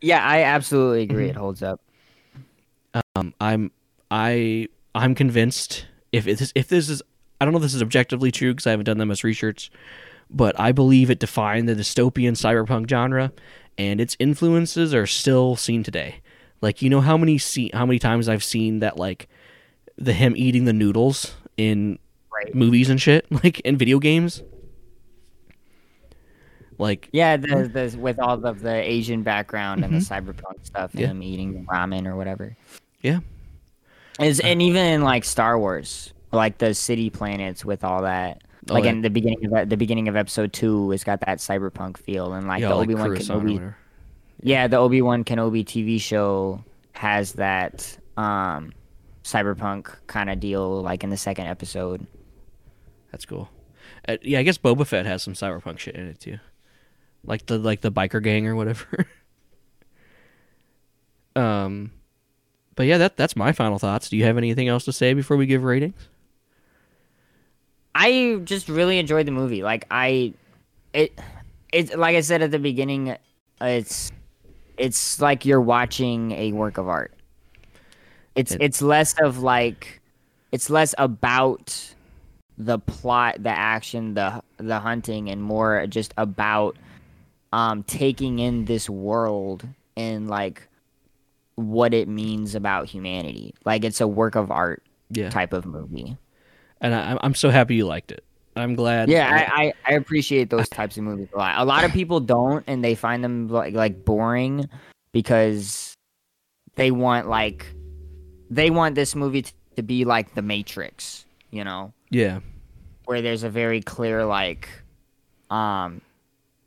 D: Yeah, I absolutely agree.
C: Mm-hmm.
D: It holds up.
C: Um, I'm I I'm convinced if it is, if this is I don't know if this is objectively true because I haven't done that much research, but I believe it defined the dystopian cyberpunk genre, and its influences are still seen today. Like you know how many see how many times I've seen that like the him eating the noodles in
D: Right.
C: movies and shit like in video games. Like
D: Yeah, the, the with all of the Asian background and the cyberpunk stuff,
C: Mm-hmm. Yeah.
D: him eating ramen or whatever.
C: yeah,
D: Is and even in like Star Wars, like the city planets with all that.
C: Oh,
D: Like
C: yeah.
D: in the beginning of the beginning of episode two, it's got that cyberpunk feel, and like
C: yeah,
D: the
C: like
D: Obi Wan Kenobi.
C: whatever.
D: Yeah, the Obi Wan Kenobi TV show has that um cyberpunk kind of deal, like in the second episode.
C: That's cool. Uh, yeah, I guess Boba Fett has some cyberpunk shit in it too, like the like the biker gang or whatever. um, but yeah, that that's my final thoughts. Do you have anything else to say before we give ratings?
D: I just really enjoyed the movie. Like I, it, it's like I said at the beginning, it's, it's like you're watching a work of art. It's
C: It-
D: it's less of like, it's less about the plot, the action, the the hunting, and more just about um taking in this world and like what it means about humanity. Like it's a work of art
C: Yeah,
D: type of movie.
C: And I, I'm- I'm so happy you liked it. I'm glad.
D: Yeah, I, I, I appreciate those types of movies a lot. A lot of people don't, and they find them like like boring because they want like they want this movie t- to be like The Matrix, you know,
C: yeah,
D: where there's a very clear like um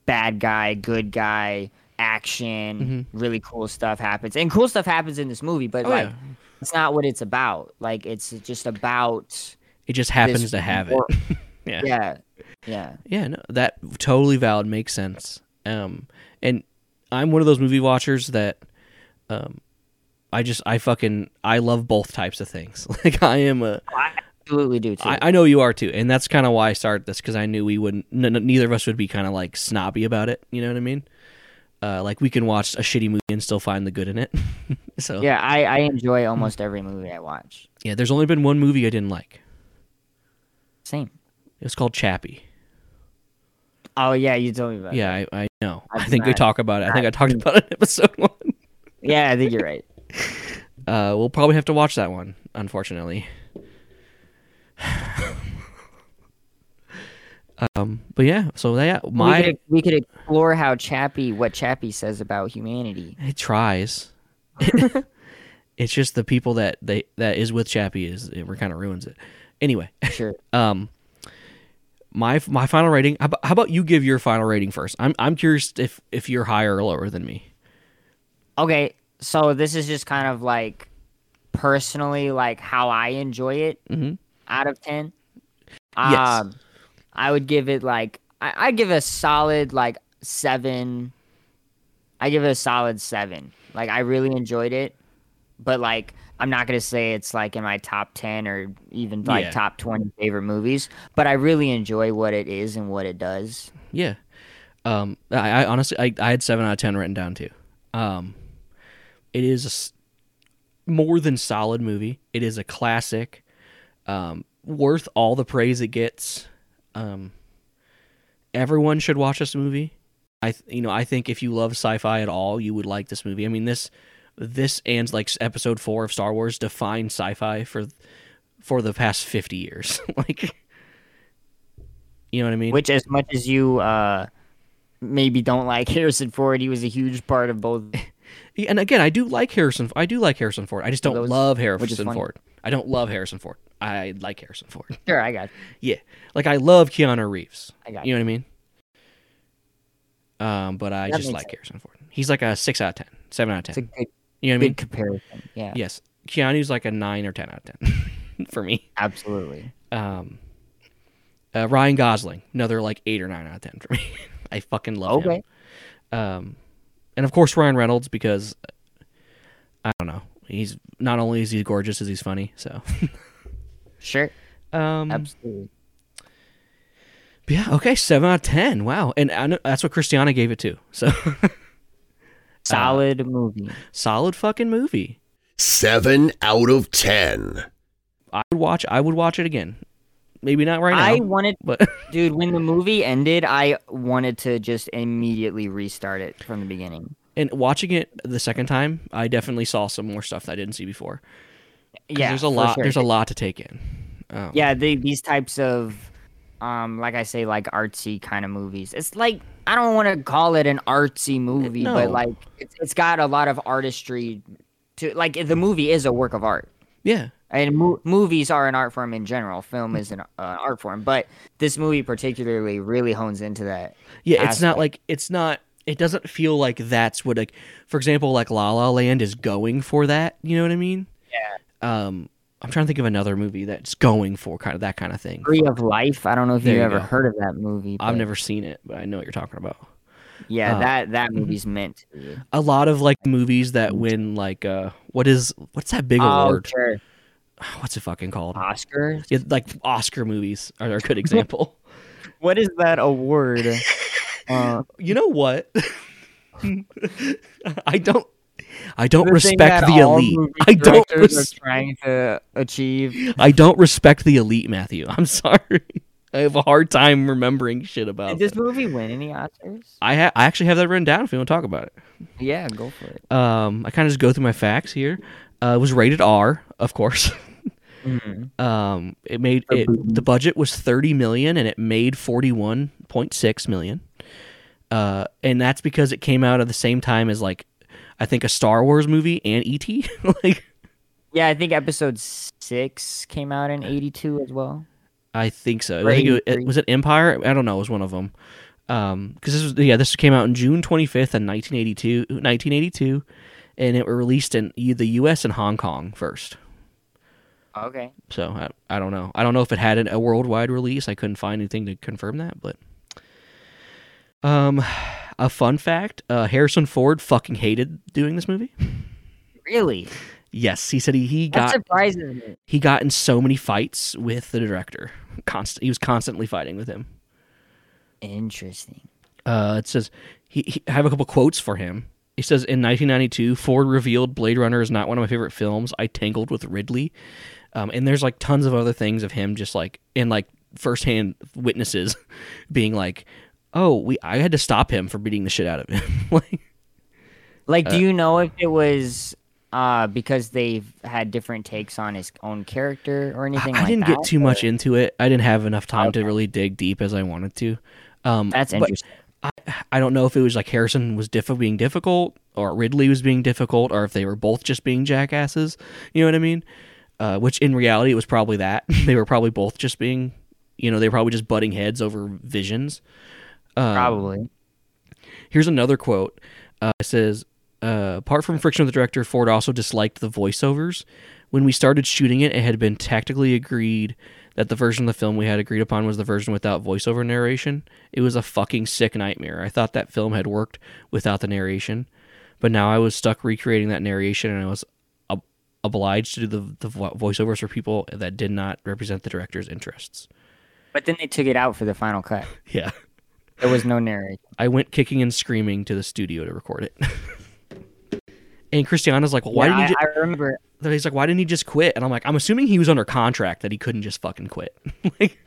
D: bad guy, good guy, action, really cool stuff happens, and cool stuff happens in this movie, but
C: Oh,
D: like
C: yeah.
D: it's not what it's about. Like it's just about
C: it just happens
D: this
C: to have it. yeah.
D: yeah, yeah.
C: Yeah, no, that totally valid makes sense. Um, and I'm one of those movie watchers that, um, I just I fucking I love both types of things. Like I am a
D: I absolutely do too.
C: I, I know you are too, and that's kind of why I started this because I knew we wouldn't. N- n- neither of us would be kind of like snobby about it. You know what I mean? Uh, like we can watch a shitty movie and still find the good in it. so
D: Yeah, I, I enjoy almost every movie I watch.
C: yeah, there's only been one movie I didn't like.
D: Same.
C: It was called Chappie.
D: Oh yeah, you told me about.
C: Yeah,
D: it.
C: I, I know. I
D: I've
C: think we
D: not-
C: talk about it. I think I talked about it in episode one.
D: yeah, I think you're right.
C: Uh, we'll probably have to watch that one, unfortunately. Um, but yeah, so that
D: we
C: my
D: could we could explore how Chappie what Chappie says about humanity.
C: it tries. it's just the people that they that is with Chappie is it kind of ruins it. Anyway,
D: Sure.
C: um, my my final rating. How about, how about you give your final rating first? I'm I'm curious if if you're higher or lower than me.
D: Okay, so this is just kind of like personally like how I enjoy it
C: Mhm.
D: out of 10.
C: Yes.
D: Um I would give it like I I give a solid like 7. I give it a solid 7. Like I really enjoyed it. But like I'm not going to say it's like in my top 10 or even like
C: Yeah.
D: top 20 favorite movies, but I really enjoy what it is and what it does.
C: Yeah. Um, I, I honestly, I, I had seven out of ten written down too. Um, it is a s- more than solid movie. It is a classic, um, worth all the praise it gets. Um, everyone should watch this movie. I, th- you know, I think if you love sci-fi at all, you would like this movie. I mean this, this and like episode four of Star Wars defined sci-fi for, for the past fifty years. like, you know what I mean?
D: Which, as much as you uh, maybe don't like Harrison Ford, he was a huge part of both.
C: And again, I do like Harrison. I do like Harrison Ford. I just don't
D: Those-
C: love Harrison. Ford. I don't love Harrison Ford. I like Harrison Ford.
D: Sure, I got.
C: Yeah, like I love Keanu Reeves.
D: I got
C: You know what I mean? Um, but I
D: That
C: just like
D: sense.
C: Harrison Ford. He's like a six out of ten, seven out of
D: It's a
C: ten.
D: good,
C: You know what I mean?
D: comparison. Yeah,
C: Yes, Keanu's like a nine or ten out of ten for me.
D: absolutely.
C: Um, uh, Ryan Gosling, another like eight or nine out of ten for me. I fucking love him. Um, and of course Ryan Reynolds because uh, I don't know. He's not only is he gorgeous, as he's funny. So,
D: Sure,
C: um,
D: absolutely.
C: yeah, okay, seven out of ten. Wow, and I know, that's what Christiana gave it to. So,
D: Solid movie.
C: solid fucking movie.
B: 7 out of 10.
C: I would watch. I would watch it again. Maybe not right now.
D: I wanted,
C: but
D: dude, when the movie ended, I wanted to just immediately restart it from the beginning.
C: and watching it the second time, I definitely saw some more stuff that I didn't see before.
D: Yeah,
C: there's a lot.
D: sure.
C: There's a lot to take in. Um,
D: yeah they, these types of um like i say like artsy kind of movies it's like i don't want to call it an artsy movie
C: No.
D: but like it's, it's got a lot of artistry to like the movie is a work of art
C: yeah,
D: and mo- movies are an art form in general film is an uh, art form but this movie particularly really hones into that
C: yeah. It's not like it's not. It doesn't feel like that's what like. For example, like La La Land is going for that. You know what I mean? Yeah. Um, I'm trying to think of another movie that's going for kind of that kind of thing.
D: tree of life i don't know if you've
C: you
D: ever
C: go.
D: heard of that movie
C: I've never seen it, but I know what you're talking about.
D: yeah
C: uh,
D: that that movie's meant to be
C: A lot of like movies that win like uh what is what's that big
D: oh
C: award?
D: sure
C: What's it fucking called?
D: oscars
C: Yeah, like Oscar movies are a good example.
D: what is that award uh
C: you know what? I don't I don't
D: the
C: respect the elite. I don't res-
D: trying to achieve.
C: I don't respect the elite, Matthew. I'm sorry. I have a hard time remembering shit about
D: Did this movie win any Oscars?
C: I ha- I actually have that written down if you want to talk about it.
D: Yeah, go for it.
C: Um, I kind of just go through my facts here. Uh, it was rated R, of course. Um, it made it, the budget was 30 million and it made 41.6 million. Uh, and that's because it came out at the same time as like I think a Star Wars movie and ET. like
D: Yeah, I think episode six came out in '82 as well.
C: I think so. I think it, it was it Empire. I don't know. It was one of them. Um, because this was yeah, this came out in June 25th in 1982, 1982, and it was released in the U.S. and Hong Kong first.
D: Okay.
C: So I, I don't know. I don't know if it had an, a worldwide release. I couldn't find anything to confirm that, but um, a fun fact: uh, Harrison Ford fucking hated doing this movie.
D: Really?
C: Yes, he said he, he got
D: surprises me.
C: he got in so many fights with the director. Constant, he was constantly fighting with him.
D: Interesting.
C: Uh, it says he, he, I have a couple quotes for him. He says in 1992, Ford revealed Blade Runner is not one of my favorite films. I tangled with Ridley, um, and there's like tons of other things of him just like in like firsthand witnesses being like, "Oh, we I had to stop him for beating the shit out of him." like,
D: Like,
C: Uh,
D: do you know if it was uh, because they've had different takes on his own character or anything
C: I
D: like
C: didn't
D: that?
C: get too much into it. I didn't have enough time to really dig deep as I wanted to. Um,
D: That's interesting.
C: I don't know if it was like Harrison was diff- being difficult, or Ridley was being difficult, or if they were both just being jackasses. You know what I mean? Uh, which in reality, it was probably that they were probably both just being, you know, they were probably just butting heads over visions. Um,
D: Probably.
C: Here's another quote. Uh, it says, uh, apart from friction with the director, Ford also disliked the voiceovers. When we started shooting it, it had been tactically agreed that the version of the film we had agreed upon was the version without voiceover narration. It was a fucking sick nightmare. I thought that film had worked without the narration, but now I was stuck recreating that narration and I was ob- obliged to do the, the vo- voiceovers for people that did not represent the director's interests.
D: But then they took it out for the final cut.
C: Yeah.
D: There was no narration.
C: I went kicking and screaming to the studio to record it. and Christiana's like, well, why
D: Yeah,
C: didn't he?
D: I,
C: Ju-?
D: I remember.
C: He's like, why didn't he just quit? And I'm like, I'm assuming he was under contract that he couldn't just fucking quit. like,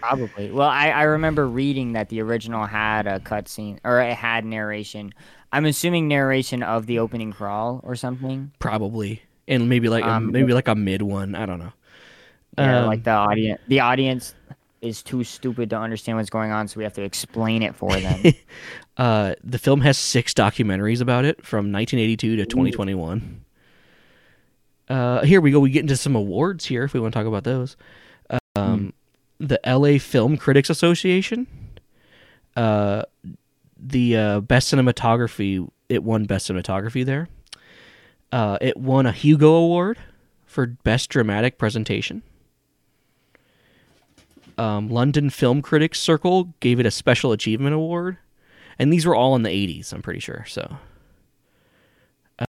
D: Probably. Well, I, I remember reading that the original had a cutscene or it had narration. I'm assuming narration of the opening crawl or something.
C: probably, and maybe like a,
D: Um,
C: maybe like a mid one. I don't know.
D: Yeah,
C: Um,
D: like the audience. The audience is too stupid to understand what's going on, so we have to explain it for them.
C: Uh, the film has six documentaries about it from 1982 to 2021. Uh, here we go. We get into some awards here if we want to talk about those. Um, The LA Film Critics Association. Uh, the uh, best cinematography. It won best cinematography there. Uh, it won a Hugo Award for best dramatic presentation. Um, London Film Critics Circle gave it a Special Achievement Award. And these were all in the 80s i'm pretty sure so.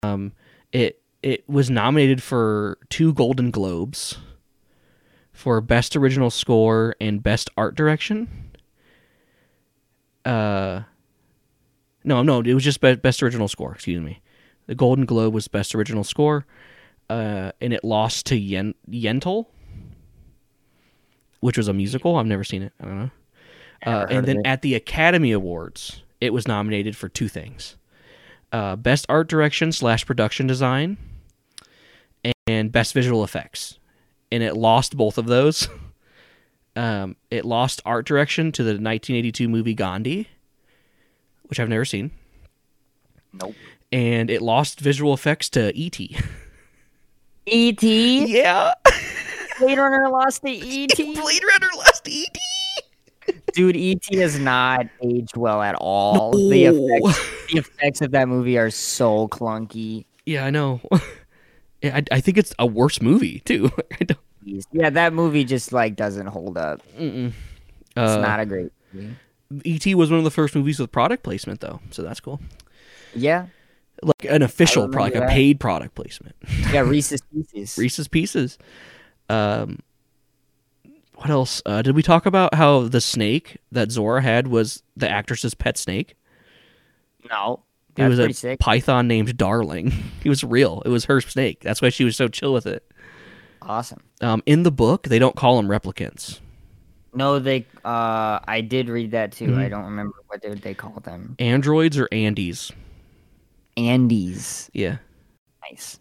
C: Um it it was nominated for two golden globes for best original score and best art direction. Uh no no it was just best original score excuse me. The golden globe was best original score uh and it lost to Yen- yentl which was a musical i've never seen it i don't know uh, and then
D: it.
C: at the Academy Awards, it was nominated for two things: uh, best art direction slash production design, and best visual effects. And it lost both of those. um, it lost art direction to the 1982 movie Gandhi, which I've never seen,
D: nope.
C: and it lost visual effects to E E.T.
D: E.T.
C: yeah,
D: Blade Runner lost to E.T.
C: Blade Runner lost to E E.T.
D: Dude, E.T. has not aged well at all. The, effects, the effects of that movie are so clunky.
C: Yeah, I know. Yeah, I, I think it's a worse movie too. I don't.
D: Yeah, that movie just like doesn't hold up.
C: Mm-mm.
D: It's
C: Uh,
D: not a great movie.
C: E.T. was one of the first movies with product placement, though, so that's cool.
D: Yeah,
C: Like an official, pro- like a paid product placement.
D: yeah, Reese's Pieces.
C: Reese's Pieces. Um, what else? Uh, did we talk about how the snake that Zhora had was the actress's pet snake?
D: No,
C: It was a
D: sick.
C: python named Darling. He was real. It was her snake. That's why she was so chill with it.
D: Awesome.
C: Um, in the book, they don't call them replicants.
D: No, they. Uh, I did read that too.
C: Mm-hmm.
D: I don't remember what did they call them.
C: Androids or Andys.
D: Andys.
C: Yeah.
D: Nice.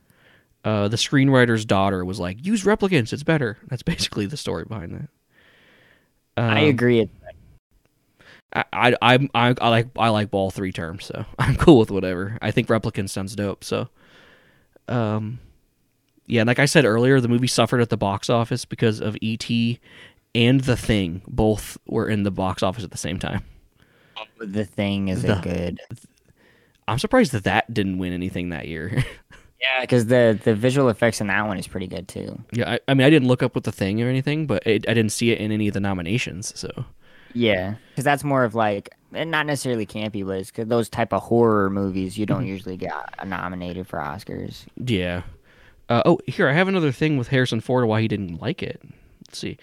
C: Uh, the screenwriter's daughter was like, "Use replicants, it's better." That's basically the story behind that.
D: I
C: Um,
D: agree.
C: I, I, I, I, I like, I like all three terms, so I'm cool with whatever. I think replicants sounds dope. So, um, yeah, like I said earlier, the movie suffered at the box office because of E.T. and The Thing. Both were in the box office at the same time.
D: The thing is
C: The-
D: a good.
C: I'm surprised that that didn't win anything that year.
D: Yeah, because the the visual effects in that one is pretty good too.
C: yeah, I, I mean, I didn't look up with The Thing or anything, but it, I didn't see it in any of the nominations. So,
D: Yeah, because that's more of like, and not necessarily campy, but it's those type of horror movies you don't usually get nominated for Oscars.
C: Yeah. Uh, oh, here I have another thing with Harrison Ford why he didn't like it. Let's see.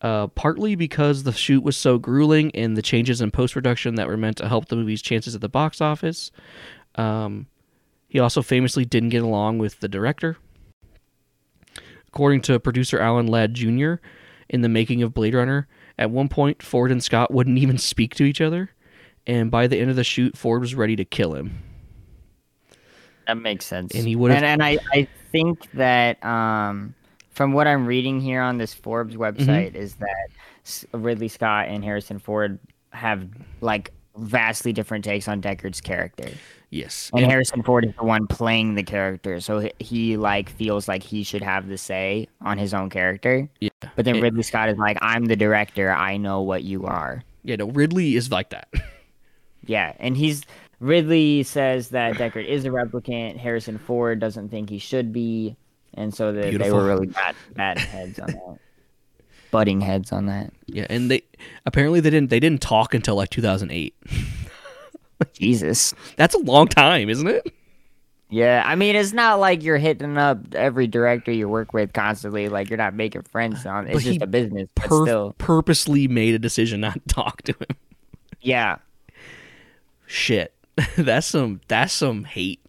C: Uh, partly because the shoot was so grueling and the changes in post production that were meant to help the movie's chances at the box office. Um, he also famously didn't get along with the director. According to producer Alan Ladd Jr., in the making of Blade Runner, at one point Ford and Scott wouldn't even speak to each other, and by the end of the shoot, Ford was ready to kill him.
D: That makes sense.
C: And he would've-
D: And, and I, I think that um, from what I'm reading here on this Forbes
C: Mm-hmm.
D: website is that Ridley Scott and Harrison Ford have like vastly different takes on Deckard's character.
C: Yes.
D: And Harrison Ford is the one playing the character, so he, he like feels like he should have the say on his own character.
C: yeah.
D: But then
C: And-
D: Ridley Scott is like, "I'm the director. I know what you are."
C: yeah, no, Ridley is like that.
D: Yeah, and he's Ridley says that Deckard is a replicant. Harrison Ford doesn't think he should be, and so the, they were really bad, bad heads on that, butting heads on that.
C: yeah, and they apparently they didn't they didn't talk until like 2008.
D: Jesus.
C: That's a long time, isn't it?
D: Yeah, I mean, it's not like you're hitting up every director you work with constantly. Like you're not making friends on. It's
C: But
D: just a business, but
C: Pur-
D: still,
C: purposely made a decision not to talk to him.
D: yeah.
C: Shit. that's some that's some hate.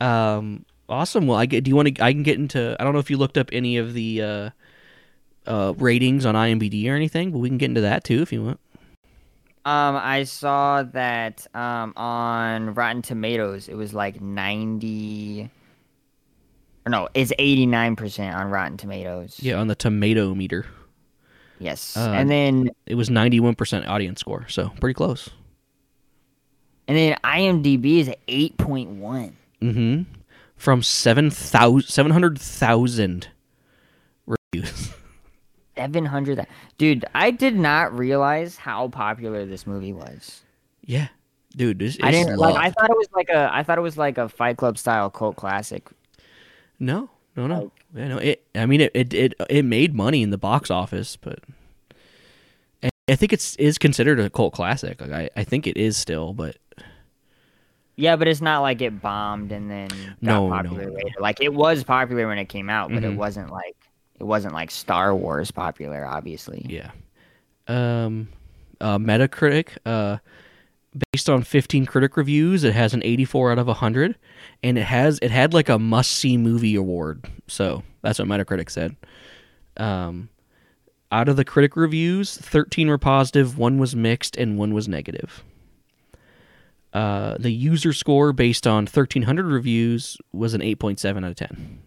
C: um awesome. Well, I get do you want to I can get into I don't know if you looked up any of the uh uh ratings on IMDb or anything, but we can get into that too if you want.
D: Um, I saw that um on Rotten Tomatoes, it was like ninety. Or no, it's eighty nine percent on Rotten Tomatoes.
C: Yeah, on the tomato meter.
D: Yes,
C: Uh,
D: and then
C: It was 91% audience score, so pretty close.
D: and then IMDb is eight point one.
C: Mm-hmm. From 7,000 700,000 reviews.
D: Seven hundred. Dude, I did not realize how popular this movie was.
C: yeah. Dude, this
D: I didn't like. I thought it was like a. I thought it was like a Fight Club style cult classic.
C: No, no, no. Yeah, no. It. I mean, it, it. It. It made money in the box office, but I think it's is considered a cult classic. Like I, I think it is still, but
D: Yeah, but it's not like it bombed and then got
C: No, no,
D: popular
C: no.
D: later. Like it was popular when it came out, but
C: Mhm.
D: it wasn't like it wasn't like Star Wars popular, obviously.
C: yeah. Um, uh, Metacritic. Uh, based on 15 critic reviews, it has an 84 out of 100, and it has it had like a must see movie award. So that's what Metacritic said. Um, out of the critic reviews, 13 were positive, one was mixed, and one was negative. Uh, the user score based on 1,300 reviews was an 8.7 out of 10.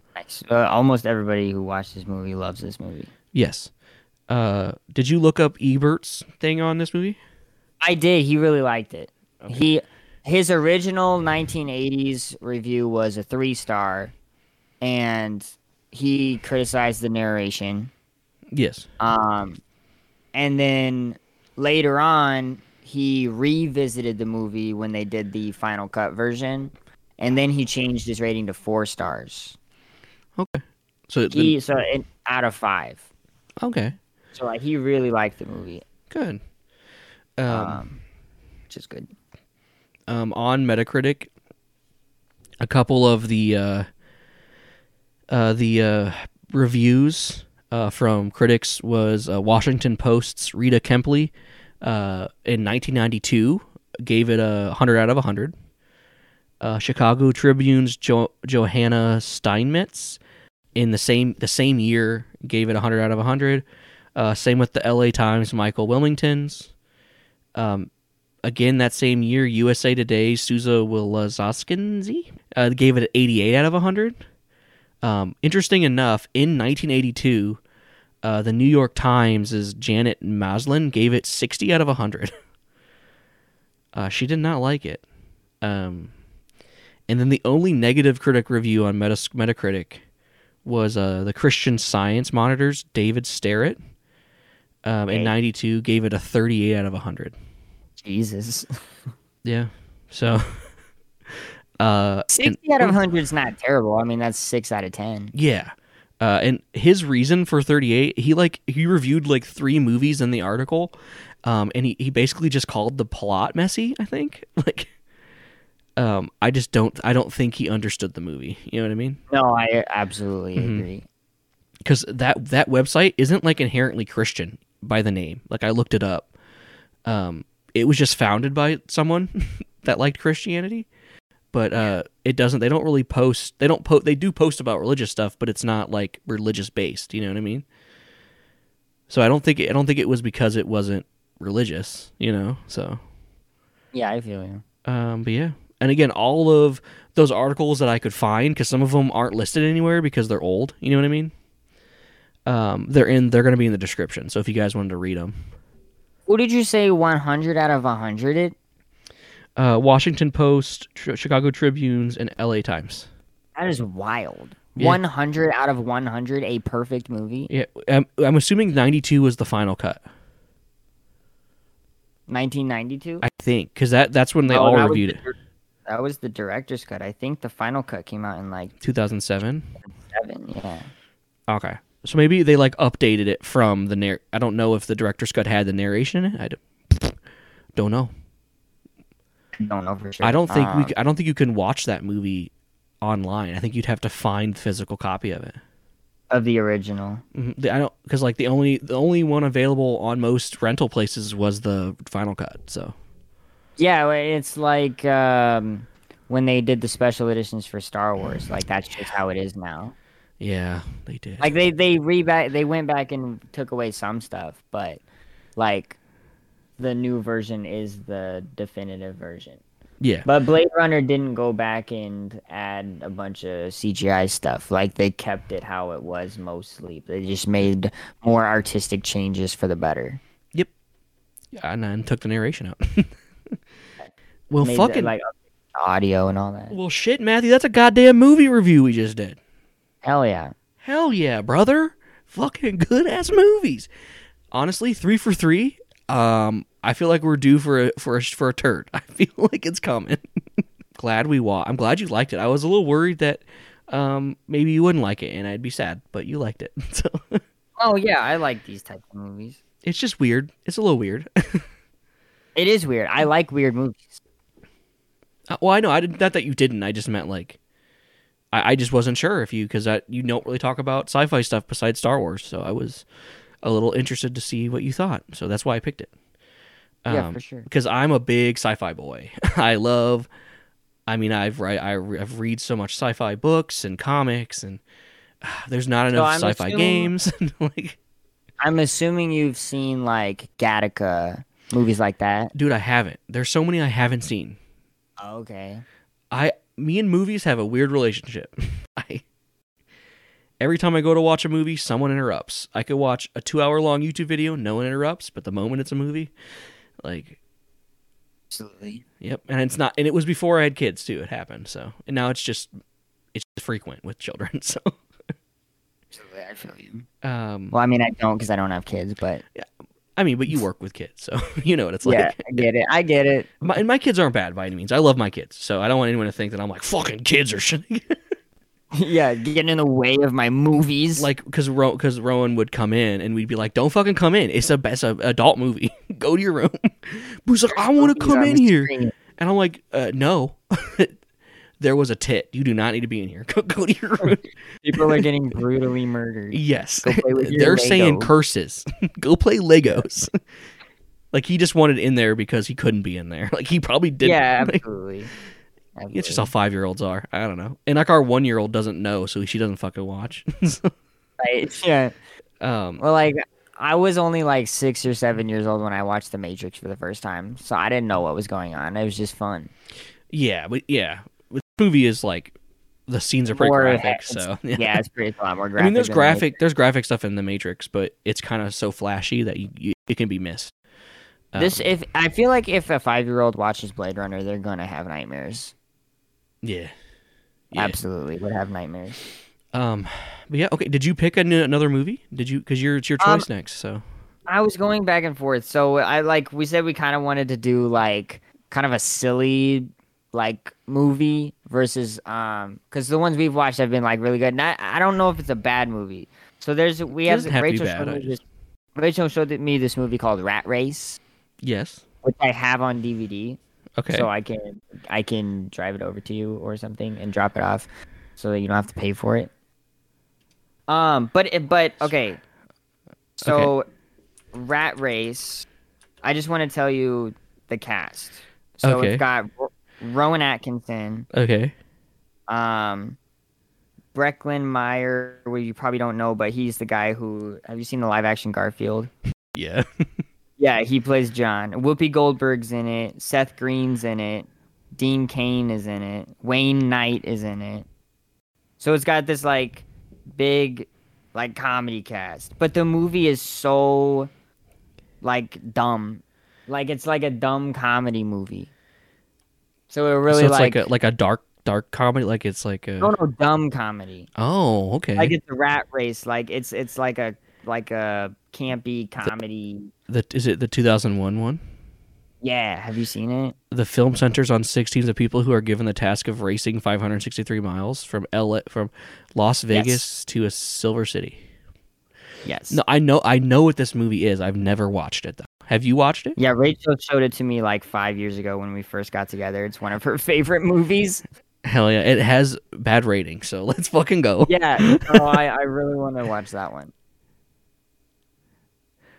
D: Uh, almost everybody who watched this movie loves this movie.
C: Yes. Uh, did you look up Ebert's thing on this movie?
D: I did. He really liked it. He his original 1980s review was a three star, and he criticized the narration.
C: Yes.
D: Um, and then later on, he revisited the movie when they did the final cut version, and then he changed his rating to four stars.
C: Okay. So
D: He so it, out of five.
C: okay.
D: So like he really liked the movie,
C: Good. Um,
D: um, which is good.
C: um, on Metacritic, a couple of the uh, uh, the uh, reviews uh, from critics was uh, Washington Post's Rita Kempley uh, in 1992 gave it a 100 out of 100. Uh, Chicago Tribune's jo- Johanna Steinmetz in the same the same year gave it 100 out of 100. Uh, same with the LA Times Michael Wilmington's. Um, again that same year, USA Today, Souza Wilazowski uh, gave it an 88 out of 100. Um, interesting enough, in 1982, uh, the New York Times' is Janet Maslin gave it 60 out of 100. uh, she did not like it. Um, and then the only negative critic review on Metas- Metacritic was uh, the Christian Science Monitor's David Sterritt. Um, in 92 gave it a 38 out of 100.
D: Jesus,
C: Yeah. So, uh, and-
D: sixty out of hundred is not terrible. I mean, that's six out of ten.
C: yeah. Uh, and his reason for 38, he like he reviewed like three movies in the article, um, and he, he basically just called the plot messy. I think like, um, I just don't I don't think he understood the movie. You know what I mean?
D: No, I absolutely
C: Mhm.
D: agree.
C: Because that that website isn't like inherently Christian by the name. Like I looked it up. Um, it was just founded by someone that liked Christianity, but uh, it doesn't. They don't really post. They don't post. They do post about religious stuff, but it's not like religious based. You know what I mean? So I don't think it, I don't think it was because it wasn't religious. You know. So
D: Yeah, I feel you.
C: um, but yeah. And again, all of those articles that I could find, because some of them aren't listed anywhere because they're old. You know what I mean? Um, they're in. They're going to be in the description. So if you guys wanted to read them,
D: Who did you say 100 out of 100 it?
C: uh, Washington Post, Chicago Tribunes, and L.A. Times.
D: That is wild.
C: Yeah.
D: 100 out of 100, a perfect movie.
C: Yeah, I'm, I'm assuming 92 was the final cut.
D: 1992.
C: I think because that that's when they
D: Oh,
C: all reviewed it.
D: That was the director's cut. I think the final cut came out in like
C: 2007.
D: seven. Yeah.
C: Okay. So maybe they like updated it from the narr. I don't know if the director's cut had the narration in it. I d- don't know.
D: I don't know for sure.
C: I don't think we.
D: Um,
C: c- I don't think you can watch that movie online. I think you'd have to find physical copy of it.
D: of the original.
C: Mhm. I don't because like the only the only one available on most rental places was the final cut. So
D: Yeah, it's like um, when they did the special editions for Star Wars. Like that's just how it is now.
C: yeah, they did.
D: Like they they reback. they went back and took away some stuff, but like the new version is the definitive version.
C: yeah,
D: But Blade Runner didn't go back and add a bunch of CGI stuff. Like they kept it how it was mostly. They just made more artistic changes for the better.
C: yep. Yeah, and then took the narration out. well,
D: the-
C: fucking
D: like audio and all that.
C: well, shit, Matthew. That's a goddamn movie review we just did.
D: Hell yeah.
C: Hell yeah, brother. Fucking good ass movies. Honestly, three for three. Um, I feel like we're due for a for a, for a turd. I feel like it's coming. glad we wa I'm glad you liked it. I was a little worried that um maybe you wouldn't like it and I'd be sad, but you liked it. So
D: Oh yeah, I like these types of movies.
C: it's just weird. It's a little weird.
D: It is weird. I like weird movies.
C: Uh, well, I know. I didn't. Not that you didn't. I just meant like, I, I just wasn't sure if you because you don't really talk about sci-fi stuff besides Star Wars. So I was a little interested to see what you thought. So that's why I picked it.
D: Yeah, for sure.
C: Because I'm a big sci-fi boy. I love. I mean, I've read I, I've read so much sci-fi books and comics, and uh, there's not enough
D: I'm
C: sci-fi
D: assuming-
C: games. like,
D: I'm assuming you've seen like Gattaca movies like that.
C: dude, I haven't. There's so many I haven't seen.
D: Okay.
C: I me and movies have a weird relationship. I every time I go to watch a movie, someone interrupts. I could watch a two hour long YouTube video, no one interrupts, but the moment it's a movie, like
D: Absolutely.
C: yep. And it's not and it was before I had kids too, it happened. So and now it's just it's frequent with children. So
D: Absolutely. I feel you.
C: um
D: Well, I mean, I don't because I don't have kids, but
C: I mean, but you work with kids, so you know what it's like.
D: yeah, I get it. I get it.
C: My, and my kids aren't bad by any means. I love my kids, so I don't want anyone to think that I'm like fucking kids or shit.
D: yeah, getting in the way of my movies.
C: like because Ro- cause Rowan would come in and we'd be like, "Don't fucking come in. It's a it's a adult movie. Go to your room." But he's like, "I want to come in here," and I'm like, uh, "No." There was a tit. You do not need to be in here. Go, go to your room.
D: people are getting brutally murdered.
C: yes,
D: Go play with your
C: they're saying curses. Go play Legos. like he just wanted in there because he couldn't be in there. Like he probably did.
D: Yeah,
C: Like,
D: absolutely.
C: it's just how five year olds are. I don't know. And like our one year old doesn't know, so she doesn't fucking watch. So,
D: Right, Yeah.
C: um,
D: Well, like I was only like six or seven years old when I watched The Matrix for the first time, so I didn't know what was going on. It was just fun.
C: Yeah, but yeah, movie is like the scenes are pretty
D: More-
C: graphic. So
D: Yeah, it's pretty it's a lot more graphic.
C: I mean, there's graphic, there's graphic stuff in the Matrix, but it's kind of so flashy that you, you it can be missed.
D: The This
C: Um,
D: if I feel like if a five year old watches Blade Runner, they're gonna have nightmares.
C: yeah, yeah.
D: Absolutely, would have nightmares.
C: Um, but yeah, okay. Did you pick an, another movie? Did you? Because you're it's your
D: Um,
C: choice next. So
D: I was going back and forth. So I like we said we kind of wanted to do like kind of a silly like movie versus um because the ones we've watched have been like really good. Not I I don't know if it's a bad movie. So there's we have,
C: have
D: Rachel
C: bad,
D: showed me this, Rachel showed me this movie called Rat Race,
C: yes,
D: which I have on DVD.
C: okay.
D: So I can I can drive it over to you or something and drop it off, so that you don't have to pay for it. Um, but it, but okay. So, Rat Race. I just want to tell you the cast. So
C: Okay.
D: it's got Rowan Atkinson,
C: okay,
D: um, Breckin Meyer, who you probably don't know, but he's the guy who have you seen the live action Garfield?
C: yeah,
D: Yeah, he plays John. Whoopi Goldberg's in it. Seth Green's in it. Dean Cain is in it. Wayne Knight is in it. So it's got this like big like comedy cast. But the movie is so like dumb. Like it's like a dumb comedy movie. So it really
C: so it's
D: like,
C: like, a like a dark dark comedy. Like it's like a.
D: no no dumb comedy.
C: Oh, okay.
D: Like it's a rat race. Like it's it's like a like a campy comedy.
C: the is it the 2001 one?
D: Yeah, have you seen it?
C: The film centers on six teams of people who are given the task of racing 563 miles from LA from Las Vegas to a Silver City.
D: Yes.
C: No, I know I know what this movie is. I've never watched it though. Have you watched it?
D: Yeah, Rachel showed it to me like five years ago when we first got together. It's one of her favorite movies.
C: Hell yeah! It has bad ratings, so let's fucking go.
D: Yeah, no, I, I really want to watch that one.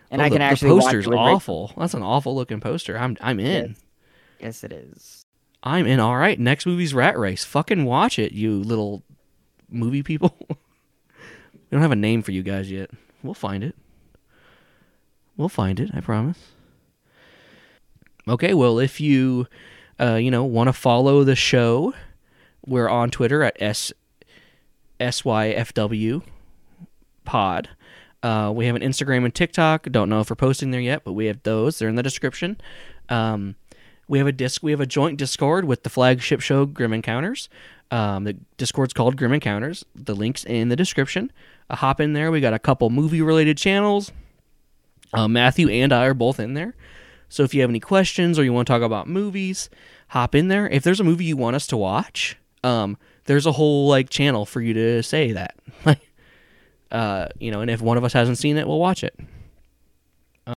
D: And
C: Oh,
D: I
C: the,
D: can
C: the
D: actually watch
C: poster's
D: with Rachel.
C: awful. That's an awful looking poster. I'm I'm in.
D: Yes, it is.
C: I'm in. All right, next movie's Rat Race. Fucking watch it, you little movie people. we don't have a name for you guys yet. We'll find it. We'll find it. I promise. Okay, well, if you, uh, you know, want to follow the show, we're on Twitter at s syfw pod. Uh, we have an Instagram and TikTok. Don't know if we're posting there yet, but we have those. They're in the description. Um, we have a disc. We have a joint Discord with the flagship show Grim Encounters. Um, the Discord's called Grim Encounters. The link's in the description. Uh, hop in there. We got a couple movie related channels. Uh, Matthew and I are both in there. So if you have any questions or you want to talk about movies, hop in there. If there's a movie you want us to watch, um, there's a whole like channel for you to say that. uh, you know, and if one of us hasn't seen it, we'll watch it.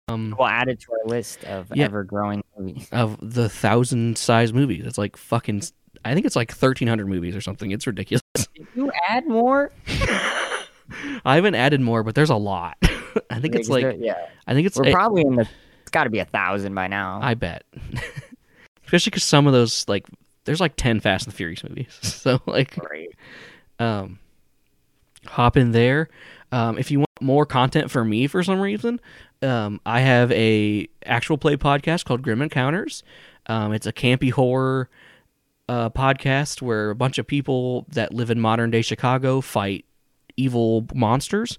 C: Um,
D: We'll add it to our list of
C: Yeah.
D: ever growing movies.
C: of the thousand size movies, it's like fucking. I think it's like thirteen hundred movies or something. It's ridiculous.
D: Did you add more?
C: I haven't added more, but there's a lot. I think it's like
D: yeah,
C: I think it's
D: we're
C: it-
D: probably in the. It's got to be a thousand by now.
C: I bet. Especially because some of those like there's like ten Fast and the Furious movies, so like
D: Right.
C: um, hop in there. Um, if you want more content for me for some reason, um, I have a actual play podcast called Grim Encounters. Um, it's a campy horror uh, podcast where a bunch of people that live in modern day Chicago fight evil monsters.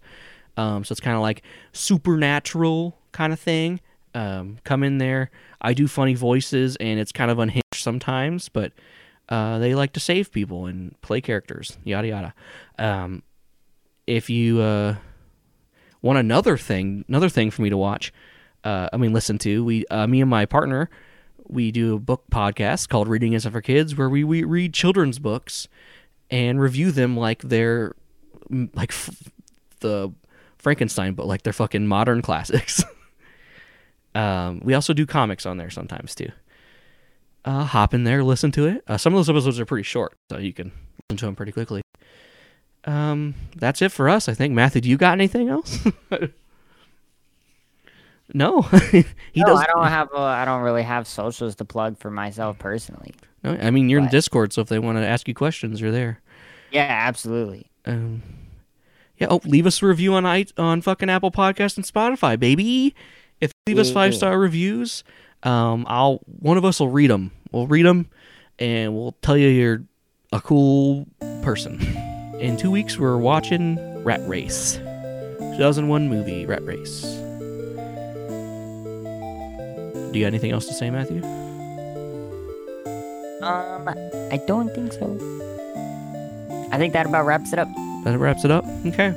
C: Um, so it's kind of like supernatural kind of thing. Um, come in there. I do funny voices, and it's kind of unhinged sometimes, but uh, they like to save people and play characters, yada yada. Um, if you uh, want another thing, another thing for me to watch, uh, I mean, listen to, we, uh, me and my partner, we do a book podcast called Reading Isn't for Kids, where we, we read children's books and review them like they're like f- the Frankenstein but like they're fucking modern classics. um, we also do comics on there sometimes too uh, hop in there, listen to it. Uh, some of those episodes are pretty short, so you can listen to them pretty quickly. Um, that's it for us, I think. Matthew, do you got anything else? no, he
D: no,
C: does.
D: I don't have. A, I don't really have socials to plug for myself personally.
C: No, I mean, you're in Discord, so if they want to ask you questions, you're there.
D: Yeah, absolutely.
C: Um, yeah. Oh, leave us a review on i on fucking Apple Podcast and Spotify, baby. If you leave us five star reviews, um, I'll one of us will read them. We'll read them, and we'll tell you you're a cool person. In two weeks, we're watching Rat Race, 2001 movie Rat Race. Do you got anything else to say, Matthew?
D: Um, I don't think so. I think that about wraps it up.
C: That wraps it up. Okay.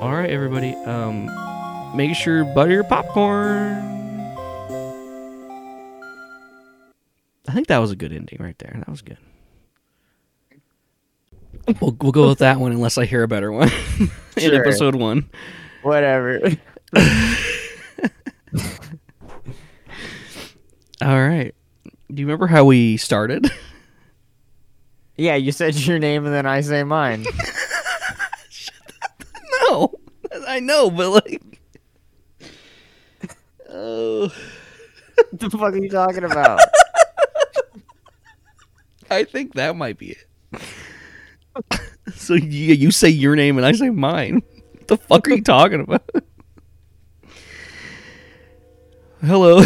C: All right, everybody. Um, make sure you butter your popcorn. I think that was a good ending right there. That was good. We'll, we'll go with that one unless I hear a better one in
D: Sure.
C: episode one.
D: Whatever.
C: All right. Do you remember how we started?
D: yeah, you said your name and then I say mine.
C: no, I know, but like, oh.
D: what the fuck are you talking about?
C: I think that might be it. so you, you say your name and I say mine. What the fuck are you talking about? Hello.